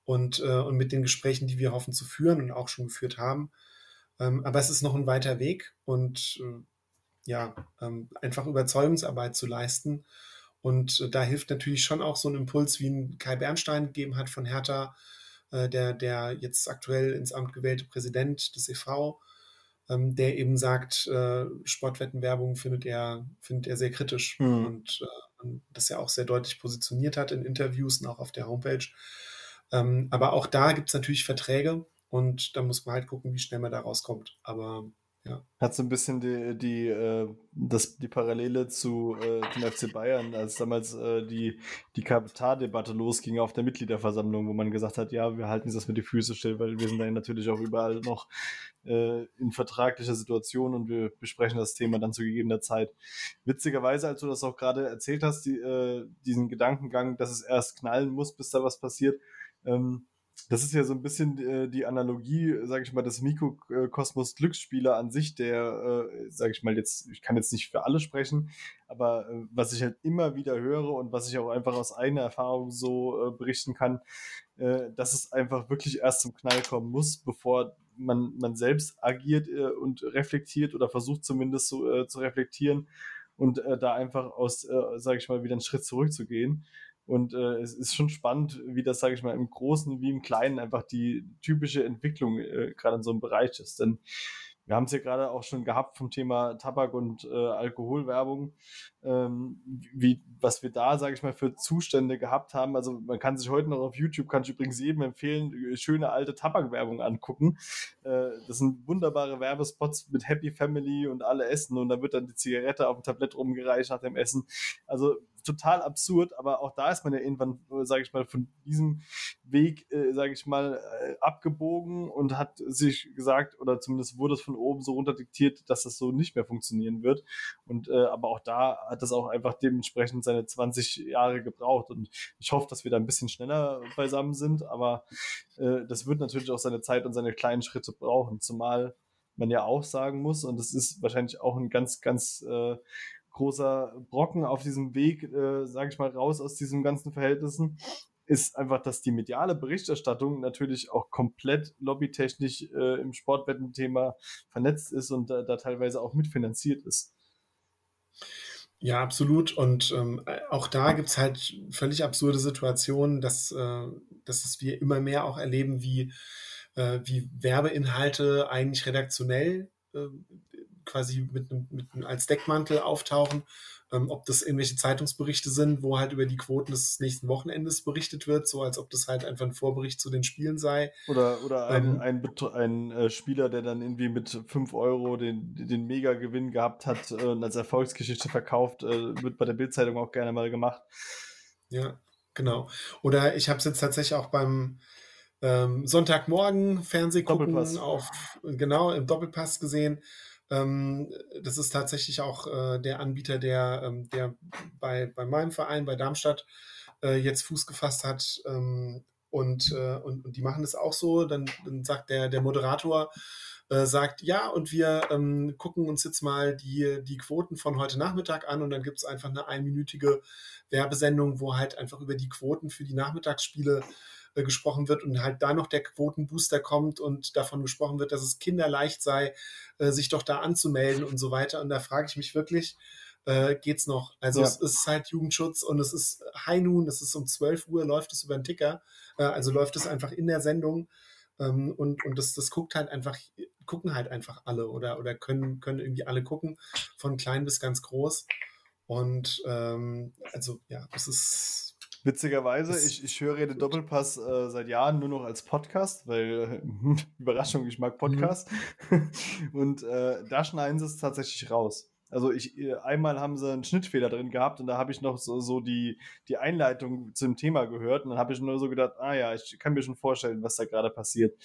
[SPEAKER 1] und, äh, und mit den Gesprächen, die wir hoffen zu führen und auch schon geführt haben. Ähm, aber es ist noch ein weiter Weg und äh, ja, ähm, einfach Überzeugungsarbeit zu leisten. Und äh, da hilft natürlich schon auch so ein Impuls, wie ein Kai Bernstein gegeben hat von Hertha, äh, der, der jetzt aktuell ins Amt gewählte Präsident des EV, ähm, der eben sagt, äh, Sportwettenwerbung findet er, findet er sehr kritisch mhm. und, äh, das ja auch sehr deutlich positioniert hat in Interviews und auch auf der Homepage. Ähm, aber auch da gibt es natürlich Verträge und da muss man halt gucken, wie schnell man da rauskommt. Aber ja.
[SPEAKER 3] Hat so ein bisschen die, die, äh, das, die Parallele zu äh, dem FC Bayern, als damals äh, die, die Kapitaldebatte losging auf der Mitgliederversammlung, wo man gesagt hat, ja, wir halten das mit die Füße still, weil wir sind dann natürlich auch überall noch äh, in vertraglicher Situation und wir besprechen das Thema dann zu gegebener Zeit. Witzigerweise, als du das auch gerade erzählt hast, die, äh, diesen Gedankengang, dass es erst knallen muss, bis da was passiert, ähm, das ist ja so ein bisschen äh, die Analogie, sage ich mal, des Mikrokosmos Glücksspieler an sich, der, äh, sage ich mal, jetzt, ich kann jetzt nicht für alle sprechen, aber äh, was ich halt immer wieder höre und was ich auch einfach aus eigener Erfahrung so äh, berichten kann, äh, dass es einfach wirklich erst zum Knall kommen muss, bevor man, man selbst agiert äh, und reflektiert oder versucht zumindest so, äh, zu reflektieren und äh, da einfach aus, äh, sage ich mal, wieder einen Schritt zurückzugehen. Und äh, es ist schon spannend, wie das, sage ich mal, im Großen wie im Kleinen einfach die typische Entwicklung äh, gerade in so einem Bereich ist. Denn wir haben es ja gerade auch schon gehabt vom Thema Tabak- und äh, Alkoholwerbung, ähm, wie, was wir da, sage ich mal, für Zustände gehabt haben. Also man kann sich heute noch auf YouTube, kann ich übrigens jedem empfehlen, schöne alte Tabakwerbung angucken. Äh, das sind wunderbare Werbespots mit Happy Family und alle essen und da wird dann die Zigarette auf dem Tablett rumgereicht nach dem Essen. Also total absurd, aber auch da ist man ja irgendwann, äh, sage ich mal, von diesem Weg, äh, sage ich mal, äh, abgebogen und hat sich gesagt, oder zumindest wurde es von oben so runter diktiert, dass das so nicht mehr funktionieren wird. Und äh, aber auch da hat das auch einfach dementsprechend seine 20 Jahre gebraucht. Und ich hoffe, dass wir da ein bisschen schneller beisammen sind, aber äh, das wird natürlich auch seine Zeit und seine kleinen Schritte brauchen, zumal man ja auch sagen muss, und das ist wahrscheinlich auch ein ganz, ganz äh, großer Brocken auf diesem Weg, äh, sage ich mal, raus aus diesen ganzen Verhältnissen, ist einfach, dass die mediale Berichterstattung natürlich auch komplett lobbytechnisch äh, im Sportwettenthema vernetzt ist und da, da teilweise auch mitfinanziert ist.
[SPEAKER 1] Ja, absolut. Und ähm, auch da gibt es halt völlig absurde Situationen, dass, äh, dass wir immer mehr auch erleben, wie, äh, wie Werbeinhalte eigentlich redaktionell äh, quasi mit, mit, als Deckmantel auftauchen. Ähm, ob das irgendwelche Zeitungsberichte sind, wo halt über die Quoten des nächsten Wochenendes berichtet wird, so als ob das halt einfach ein Vorbericht zu den Spielen sei.
[SPEAKER 3] Oder, oder ein, ähm, ein, ein, äh, Spieler, der dann irgendwie mit 5 Euro den, den Mega-Gewinn gehabt hat äh, und als Erfolgsgeschichte verkauft, äh, wird bei der Bildzeitung auch gerne mal gemacht.
[SPEAKER 1] Ja, genau. Oder ich habe es jetzt tatsächlich auch beim ähm, Sonntagmorgen Fernsehgucken auf, genau, im Doppelpass gesehen das ist tatsächlich auch äh, der Anbieter, der, ähm, der bei, bei meinem Verein, bei Darmstadt, äh, jetzt Fuß gefasst hat. Ähm, und, äh, und, und die machen das auch so. Dann, dann sagt der, der Moderator, äh, sagt, ja, und wir ähm, gucken uns jetzt mal die, die Quoten von heute Nachmittag an und dann gibt es einfach eine einminütige Werbesendung, wo halt einfach über die Quoten für die Nachmittagsspiele äh, gesprochen wird und halt da noch der Quotenbooster kommt und davon gesprochen wird, dass es kinderleicht sei, äh, sich doch da anzumelden und so weiter. Und da frage ich mich wirklich, äh, geht's noch? Also ja. es ist halt Jugendschutz und es ist High Noon, es ist um 12 Uhr, läuft es über den Ticker, also läuft es einfach in der Sendung. Ähm, und und das, das guckt halt einfach gucken halt einfach alle oder, oder können, können irgendwie alle gucken, von klein bis ganz groß. Und ähm, also ja, es ist
[SPEAKER 3] Witzigerweise, ich, ich höre den Doppelpass äh, seit Jahren nur noch als Podcast, weil, äh, Überraschung, ich mag Podcasts. Mhm. Und äh, da schneiden sie es tatsächlich raus. Also ich, äh, einmal haben sie einen Schnittfehler drin gehabt und da habe ich noch so, so die, die Einleitung zum Thema gehört und dann habe ich nur so gedacht, ah ja, ich kann mir schon vorstellen, was da gerade passiert.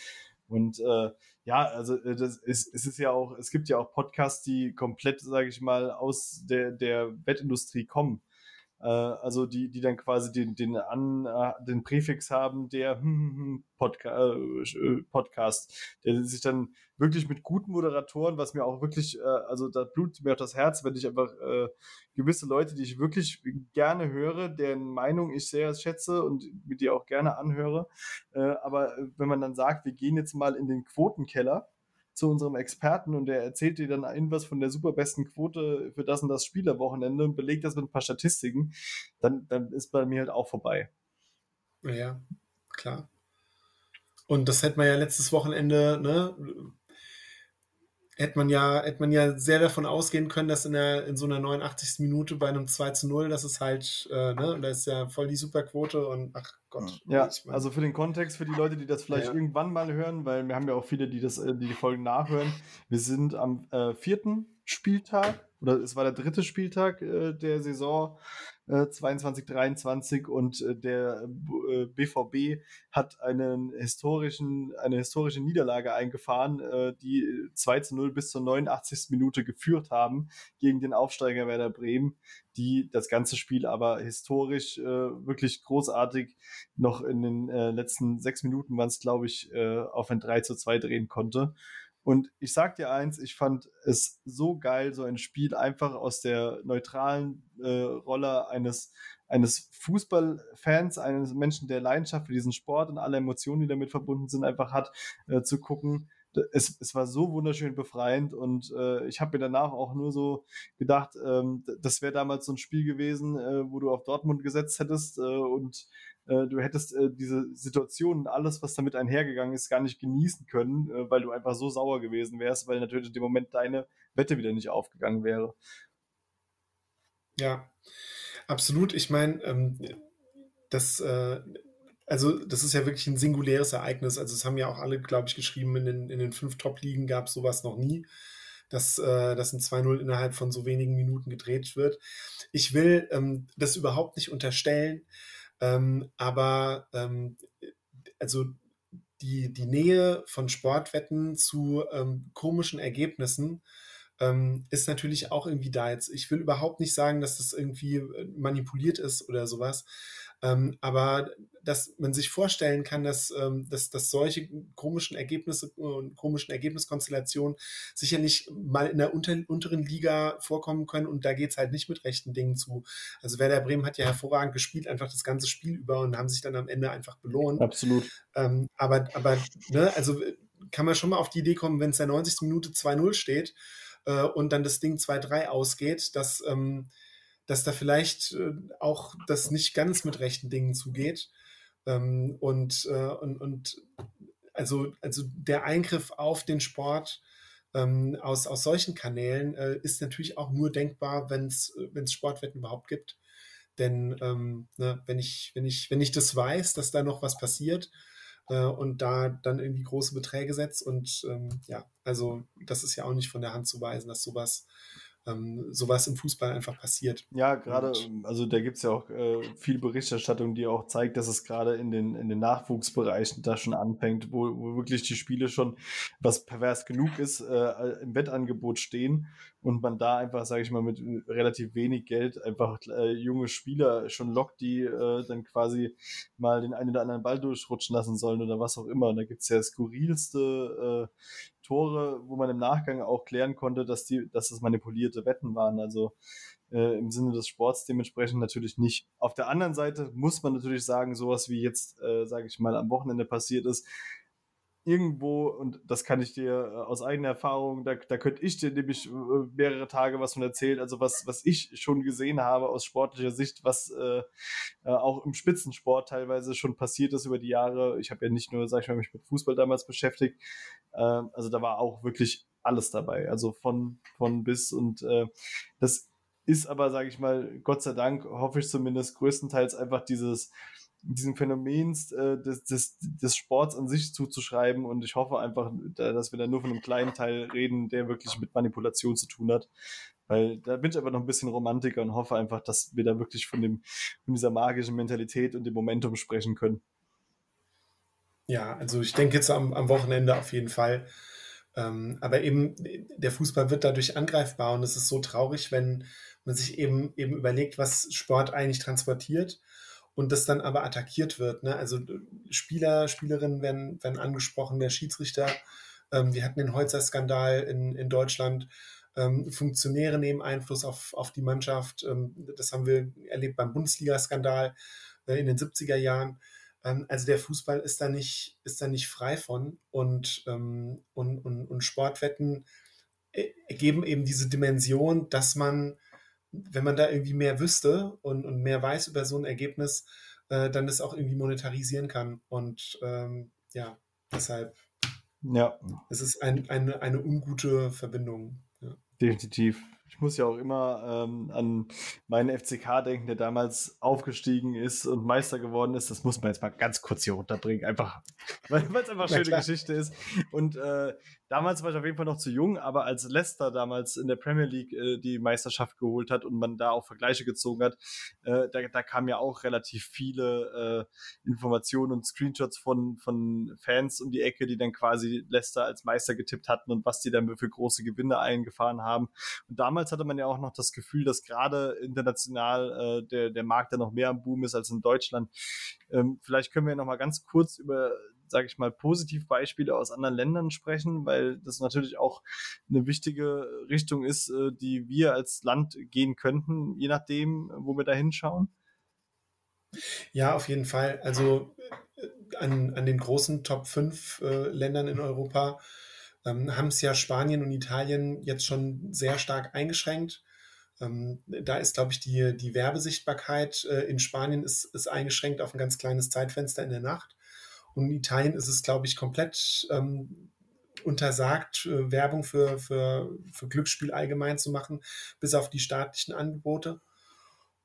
[SPEAKER 3] Und äh, ja, also äh, das ist, es ist ja auch, es gibt ja auch Podcasts, die komplett, sage ich mal, aus der, der Wettindustrie kommen. Äh, also die, die dann quasi den, den, An, äh, den Präfix haben, der Podca äh, Podcast, der sich dann wirklich mit guten Moderatoren, was mir auch wirklich, also da blutet mir auch das Herz, wenn ich einfach gewisse Leute, die ich wirklich gerne höre, deren Meinung ich sehr schätze und mit die auch gerne anhöre, aber wenn man dann sagt, wir gehen jetzt mal in den Quotenkeller, zu unserem Experten und der erzählt dir dann irgendwas von der super besten Quote für das und das Spielerwochenende und belegt das mit ein paar Statistiken, dann, dann ist bei mir halt auch vorbei.
[SPEAKER 1] Ja, klar. Und das hätte man ja letztes Wochenende, ne, hätte man ja, hätte man ja sehr davon ausgehen können, dass in, der, in so einer 89. Minute bei einem 2 zu 0, das ist halt, äh, ne, da ist ja voll die Superquote und ach Gott.
[SPEAKER 3] Ja, ich mein, also für den Kontext, für die Leute, die das vielleicht ja. irgendwann mal hören, weil wir haben ja auch viele, die das, äh, die, die Folgen nachhören. Wir sind am äh, vierten Spieltag oder es war der dritte Spieltag äh, der Saison äh, 22, 23 und äh, der äh, BVB hat einen historischen, eine historische Niederlage eingefahren, äh, die 2 zu 0 bis zur 89. Minute geführt haben gegen den Aufsteiger Werder Bremen, die das ganze Spiel aber historisch äh, wirklich großartig noch in den äh, letzten sechs Minuten waren es, glaube ich, äh, auf ein 3 zu 2 drehen konnte. Und ich sag dir eins, ich fand es so geil, so ein Spiel einfach aus der neutralen äh, Rolle eines, eines Fußballfans, eines Menschen, der Leidenschaft für diesen Sport und alle Emotionen, die damit verbunden sind, einfach hat, äh, zu gucken. Es, es war so wunderschön befreiend und äh, ich habe mir danach auch nur so gedacht, ähm, das wäre damals so ein Spiel gewesen, äh, wo du auf Dortmund gesetzt hättest äh, und äh, du hättest äh, diese Situation und alles, was damit einhergegangen ist, gar nicht genießen können, äh, weil du einfach so sauer gewesen wärst, weil natürlich in dem Moment deine Wette wieder nicht aufgegangen wäre.
[SPEAKER 1] Ja, absolut. Ich meine, ähm, das, äh, also das ist ja wirklich ein singuläres Ereignis. Also es haben ja auch alle, glaube ich, geschrieben, in den, in den fünf Top-Ligen gab es sowas noch nie, dass, äh, dass ein 2-0 innerhalb von so wenigen Minuten gedreht wird. Ich will ähm, das überhaupt nicht unterstellen, ähm, aber ähm, also die, die Nähe von Sportwetten zu ähm, komischen Ergebnissen ähm, ist natürlich auch irgendwie da jetzt. Ich will überhaupt nicht sagen, dass das irgendwie äh, manipuliert ist oder sowas. Ähm, aber dass man sich vorstellen kann, dass, ähm, dass, dass solche komischen Ergebnisse und komischen Ergebniskonstellationen sicherlich mal in der unter, unteren Liga vorkommen können und da geht es halt nicht mit rechten Dingen zu. Also Werder Bremen hat ja hervorragend gespielt, einfach das ganze Spiel über und haben sich dann am Ende einfach belohnt.
[SPEAKER 3] Absolut.
[SPEAKER 1] Ähm, aber, aber ne, also kann man schon mal auf die Idee kommen, wenn es der 90. Minute 2-0 steht äh, und dann das Ding 2-3 ausgeht, dass ähm, dass da vielleicht äh, auch das nicht ganz mit rechten Dingen zugeht. Ähm, und, äh, und, und also, also der Eingriff auf den Sport ähm, aus, aus solchen Kanälen äh, ist natürlich auch nur denkbar, wenn es Sportwetten überhaupt gibt. Denn ähm, ne, wenn, ich, wenn, ich, wenn ich das weiß, dass da noch was passiert äh, und da dann irgendwie große Beträge setzt und ähm, ja, also das ist ja auch nicht von der Hand zu weisen, dass sowas ähm, sowas im Fußball einfach passiert.
[SPEAKER 3] Ja, gerade, also da gibt es ja auch äh, viel Berichterstattung, die auch zeigt, dass es gerade in den, in den Nachwuchsbereichen da schon anfängt, wo, wo wirklich die Spiele schon, was pervers genug ist, äh, im Wettangebot stehen und man da einfach, sage ich mal, mit relativ wenig Geld einfach äh, junge Spieler schon lockt, die äh, dann quasi mal den einen oder anderen Ball durchrutschen lassen sollen oder was auch immer. Und da gibt es ja skurrilste äh, Tore, wo man im Nachgang auch klären konnte, dass die, dass das manipulierte Wetten waren. Also äh, im Sinne des Sports dementsprechend natürlich nicht. Auf der anderen Seite muss man natürlich sagen, sowas wie jetzt, äh, sage ich mal, am Wochenende passiert ist, irgendwo, und das kann ich dir äh, aus eigener Erfahrung, da, da könnte ich dir nämlich äh, mehrere Tage was von erzählen, also was, was ich schon gesehen habe aus sportlicher Sicht, was äh, äh, auch im Spitzensport teilweise schon passiert ist über die Jahre. Ich habe ja nicht nur, sag ich mal, mich mit Fußball damals beschäftigt, äh, also da war auch wirklich alles dabei, also von, von bis und äh, das ist aber, sage ich mal, Gott sei Dank, hoffe ich zumindest größtenteils einfach dieses diesem Phänomen äh, des, des, des Sports an sich zuzuschreiben. Und ich hoffe einfach, dass wir da nur von einem kleinen Teil reden, der wirklich mit Manipulation zu tun hat. Weil da bin ich einfach noch ein bisschen Romantiker und hoffe einfach, dass wir da wirklich von, dem, von dieser magischen Mentalität und dem Momentum sprechen können.
[SPEAKER 1] Ja, also ich denke jetzt am, am Wochenende auf jeden Fall. Ähm, aber eben der Fußball wird dadurch angreifbar und es ist so traurig, wenn man sich eben eben überlegt, was Sport eigentlich transportiert und das dann aber attackiert wird. Ne? Also Spieler, Spielerinnen werden, werden angesprochen, der Schiedsrichter. Ähm, wir hatten den Holzer-Skandal in, in Deutschland. Ähm, Funktionäre nehmen Einfluss auf, auf die Mannschaft. Ähm, das haben wir erlebt beim Bundesliga-Skandal äh, in den 70er Jahren. Ähm, also der Fußball ist da nicht, ist da nicht frei von. Und, ähm, und, und, und Sportwetten äh, eben diese Dimension, dass man wenn man da irgendwie mehr wüsste und, und mehr weiß über so ein Ergebnis, äh, dann das auch irgendwie monetarisieren kann. Und ähm, ja, deshalb
[SPEAKER 3] ja.
[SPEAKER 1] es ist ein, eine, eine ungute Verbindung. Ja.
[SPEAKER 3] Definitiv. Ich muss ja auch immer ähm, an meinen FCK denken, der damals aufgestiegen ist und Meister geworden ist. Das muss man jetzt mal ganz kurz hier runterbringen, einfach, weil es einfach eine schöne Geschichte ist. Und äh, damals war ich auf jeden Fall noch zu jung, aber als Leicester damals in der Premier League äh, die Meisterschaft geholt hat und man da auch Vergleiche gezogen hat, äh, da, da kamen ja auch relativ viele äh, Informationen und Screenshots von, von Fans um die Ecke, die dann quasi Leicester als Meister getippt hatten und was die dann für große Gewinne eingefahren haben. Und damals hatte man ja auch noch das Gefühl, dass gerade international äh, der, der Markt da noch mehr am Boom ist als in Deutschland. Ähm, vielleicht können wir noch mal ganz kurz über sage ich mal, Positivbeispiele aus anderen Ländern sprechen, weil das natürlich auch eine wichtige Richtung ist, äh, die wir als Land gehen könnten, je nachdem, wo wir da hinschauen?
[SPEAKER 1] Ja, auf jeden Fall. Also äh, an, an den großen Top 5 äh, Ländern in Europa ähm, haben es ja Spanien und Italien jetzt schon sehr stark eingeschränkt. Ähm, da ist, glaube ich, die, die Werbesichtbarkeit äh, in Spanien ist, ist eingeschränkt auf ein ganz kleines Zeitfenster in der Nacht. Und in Italien ist es, glaube ich, komplett ähm, untersagt, äh, Werbung für, für, für Glücksspiel allgemein zu machen, bis auf die staatlichen Angebote.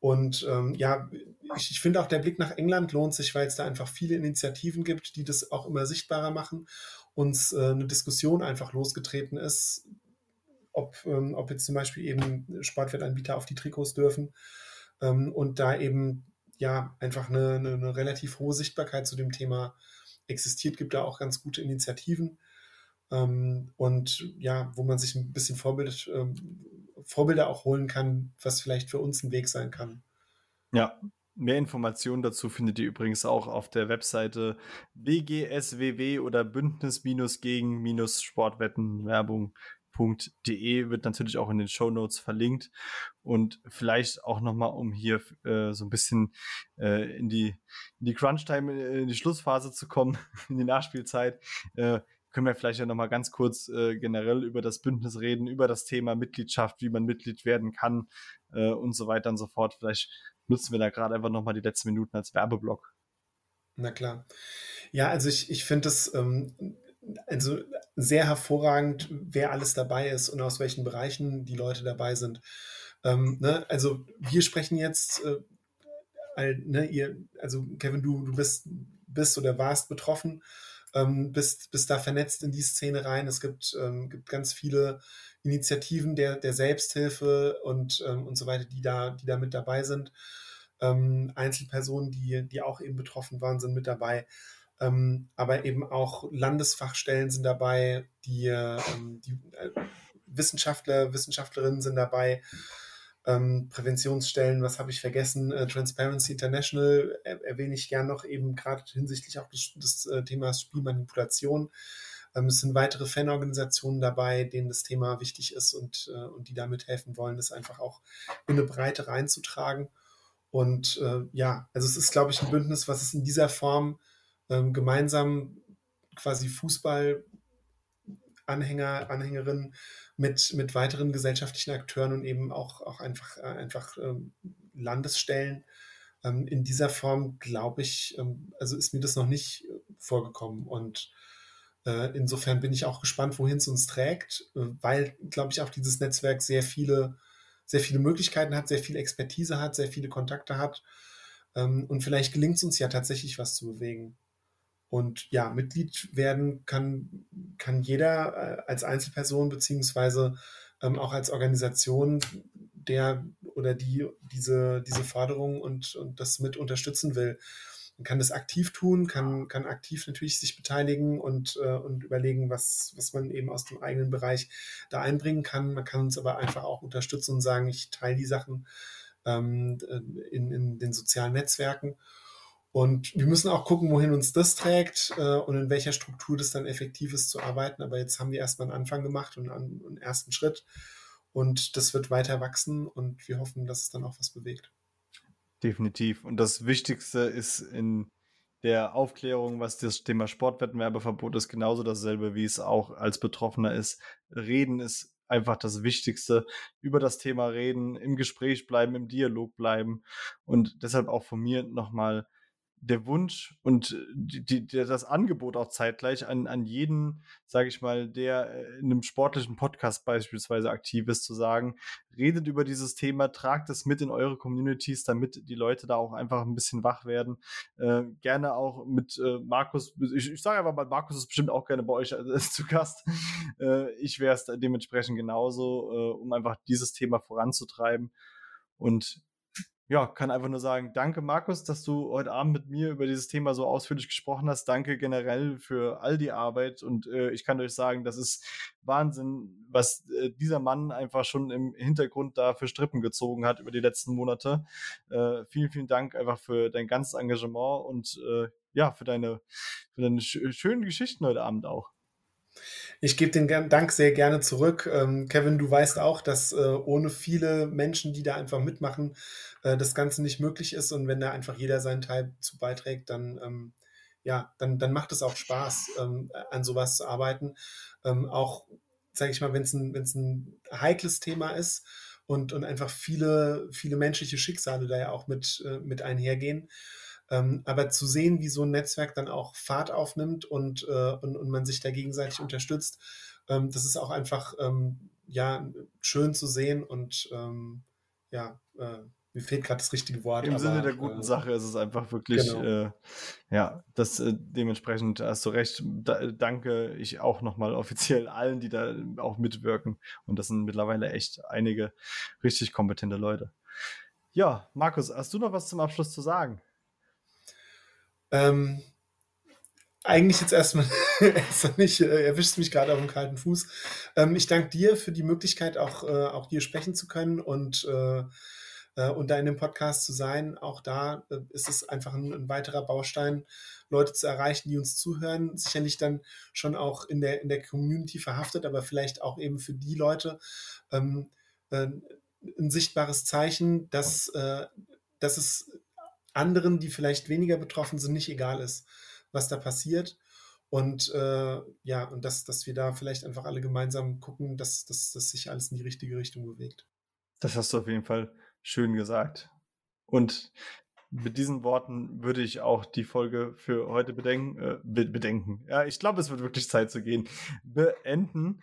[SPEAKER 1] Und ähm, ja, ich, ich finde auch der Blick nach England lohnt sich, weil es da einfach viele Initiativen gibt, die das auch immer sichtbarer machen uns äh, eine Diskussion einfach losgetreten ist, ob, ähm, ob jetzt zum Beispiel eben Sportwettanbieter auf die Trikots dürfen ähm, und da eben ja einfach eine, eine, eine, relativ hohe Sichtbarkeit zu dem Thema existiert, gibt da auch ganz gute Initiativen ähm, und ja, wo man sich ein bisschen Vorbild, ähm, Vorbilder auch holen kann, was vielleicht für uns ein Weg sein kann.
[SPEAKER 3] Ja, Mehr Informationen dazu findet ihr übrigens auch auf der Webseite BGSWW oder Bündnis-gegen-Sportwettenwerbung.de wird natürlich auch in den Show Notes verlinkt und vielleicht auch nochmal, um hier äh, so ein bisschen äh, in die, in die Crunch-Time, äh, in die Schlussphase zu kommen, in die Nachspielzeit, äh, können wir vielleicht ja nochmal ganz kurz äh, generell über das Bündnis reden, über das Thema Mitgliedschaft, wie man Mitglied werden kann äh, und so weiter und so fort. Vielleicht nutzen wir da gerade einfach nochmal die letzten Minuten als Werbeblock.
[SPEAKER 1] Na klar. Ja, also ich, ich finde es ähm, also sehr hervorragend, wer alles dabei ist und aus welchen Bereichen die Leute dabei sind. Ähm, ne? Also wir sprechen jetzt, äh, all, ne, ihr, also Kevin, du, du bist, bist oder warst betroffen, ähm, bist, bist da vernetzt in die Szene rein. Es gibt, ähm, gibt ganz viele Initiativen der, der Selbsthilfe und, ähm, und so weiter, die da, die da mit dabei sind. Ähm, Einzelpersonen, die, die auch eben betroffen waren, sind mit dabei. Ähm, aber eben auch Landesfachstellen sind dabei, die, ähm, die äh, Wissenschaftler, Wissenschaftlerinnen sind dabei, ähm, Präventionsstellen, was habe ich vergessen? Äh, Transparency International er, erwähne ich gern noch eben gerade hinsichtlich auch des, des äh, Themas Spielmanipulation. Ähm, es sind weitere Fanorganisationen dabei, denen das Thema wichtig ist und, äh, und die damit helfen wollen, das einfach auch in eine Breite reinzutragen. Und äh, ja, also es ist, glaube ich, ein Bündnis, was es in dieser Form ähm, gemeinsam quasi Fußball Anhänger, Anhängerinnen mit, mit weiteren gesellschaftlichen Akteuren und eben auch, auch einfach, äh, einfach ähm, Landesstellen. Ähm, in dieser Form, glaube ich, ähm, also ist mir das noch nicht vorgekommen. Und äh, insofern bin ich auch gespannt, wohin es uns trägt, äh, weil, glaube ich, auch dieses Netzwerk sehr viele, sehr viele Möglichkeiten hat, sehr viel Expertise hat, sehr viele Kontakte hat. Ähm, und vielleicht gelingt es uns ja tatsächlich, was zu bewegen. Und ja, Mitglied werden kann, kann jeder äh, als Einzelperson beziehungsweise ähm, auch als Organisation, der oder die diese, diese Forderung und, und das mit unterstützen will. Man kann das aktiv tun, kann, kann aktiv natürlich sich beteiligen und, äh, und überlegen, was, was man eben aus dem eigenen Bereich da einbringen kann. Man kann uns aber einfach auch unterstützen und sagen, ich teile die Sachen ähm, in, in den sozialen Netzwerken und wir müssen auch gucken, wohin uns das trägt äh, und in welcher Struktur das dann effektiv ist zu arbeiten. Aber jetzt haben wir erstmal einen Anfang gemacht und einen, einen ersten Schritt. Und das wird weiter wachsen und wir hoffen, dass es dann auch was bewegt.
[SPEAKER 3] Definitiv. Und das Wichtigste ist in der Aufklärung, was das Thema Sportwettbewerbeverbot ist, genauso dasselbe, wie es auch als Betroffener ist. Reden ist einfach das Wichtigste. Über das Thema reden, im Gespräch bleiben, im Dialog bleiben. Und deshalb auch von mir nochmal der Wunsch und die, die, das Angebot auch zeitgleich an, an jeden, sage ich mal, der äh, in einem sportlichen Podcast beispielsweise aktiv ist, zu sagen, redet über dieses Thema, tragt es mit in eure Communities, damit die Leute da auch einfach ein bisschen wach werden. Äh, gerne auch mit äh, Markus, ich, ich sage einfach mal, Markus ist bestimmt auch gerne bei euch äh, zu Gast. Äh, ich wäre es dementsprechend genauso, äh, um einfach dieses Thema voranzutreiben. Und ja, kann einfach nur sagen, danke Markus, dass du heute Abend mit mir über dieses Thema so ausführlich gesprochen hast. Danke generell für all die Arbeit und äh, ich kann euch sagen, das ist Wahnsinn, was äh, dieser Mann einfach schon im Hintergrund da für Strippen gezogen hat über die letzten Monate. Äh, vielen, vielen Dank einfach für dein ganzes Engagement und äh, ja, für deine, für deine sch schönen Geschichten heute Abend auch.
[SPEAKER 1] Ich gebe den Dank sehr gerne zurück. Ähm, Kevin, du weißt auch, dass äh, ohne viele Menschen, die da einfach mitmachen, äh, das Ganze nicht möglich ist. Und wenn da einfach jeder seinen Teil zu beiträgt, dann, ähm, ja, dann, dann macht es auch Spaß, ähm, an sowas zu arbeiten. Auch, sage ich mal, wenn es ein, ein heikles Thema ist und, und einfach viele, viele menschliche Schicksale da ja auch mit, äh, mit einhergehen. Ähm, aber zu sehen, wie so ein Netzwerk dann auch Fahrt aufnimmt und, äh, und, und man sich da gegenseitig unterstützt, ähm, das ist auch einfach ähm, ja, schön zu sehen und ähm, ja, äh, mir fehlt gerade das richtige Wort.
[SPEAKER 3] Im aber, Sinne der guten äh, Sache ist es einfach wirklich, genau. äh, ja, das äh, dementsprechend hast du recht. Da, danke ich auch nochmal offiziell allen, die da auch mitwirken. Und das sind mittlerweile echt einige richtig kompetente Leute. Ja, Markus, hast du noch was zum Abschluss zu sagen?
[SPEAKER 1] Ähm, eigentlich jetzt erstmal, erstmal nicht, äh, erwischt mich gerade auf dem kalten Fuß. Ähm, ich danke dir für die Möglichkeit, auch, äh, auch hier sprechen zu können und, äh, äh und da in dem Podcast zu sein. Auch da äh, ist es einfach ein, ein, weiterer Baustein, Leute zu erreichen, die uns zuhören. Sicherlich dann schon auch in der, in der Community verhaftet, aber vielleicht auch eben für die Leute ähm, äh, ein sichtbares Zeichen, dass, dass es anderen, die vielleicht weniger betroffen sind, nicht egal ist, was da passiert. Und äh, ja, und dass, dass wir da vielleicht einfach alle gemeinsam gucken, dass, dass, dass sich alles in die richtige Richtung bewegt.
[SPEAKER 3] Das hast du auf jeden Fall schön gesagt. Und mit diesen Worten würde ich auch die Folge für heute bedenken. Äh, bedenken. Ja, ich glaube, es wird wirklich Zeit zu gehen. Beenden.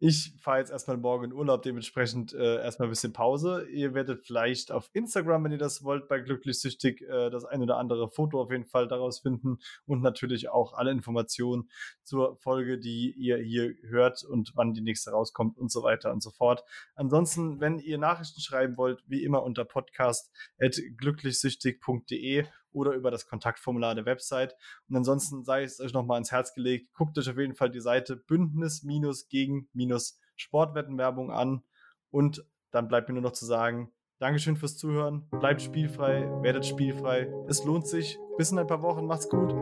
[SPEAKER 3] Ich fahre jetzt erstmal morgen in Urlaub, dementsprechend äh, erstmal ein bisschen Pause. Ihr werdet vielleicht auf Instagram, wenn ihr das wollt, bei Glücklich Süchtig äh, das ein oder andere Foto auf jeden Fall daraus finden und natürlich auch alle Informationen zur Folge, die ihr hier hört und wann die nächste rauskommt und so weiter und so fort. Ansonsten, wenn ihr Nachrichten schreiben wollt, wie immer unter podcast.glücklichsüchtig.de oder über das Kontaktformular der Website. Und ansonsten sei es euch nochmal ins Herz gelegt, guckt euch auf jeden Fall die Seite Bündnis-gegen-Sportwettenwerbung an. Und dann bleibt mir nur noch zu sagen, Dankeschön fürs Zuhören, bleibt spielfrei, werdet spielfrei. Es lohnt sich. Bis in ein paar Wochen, macht's gut.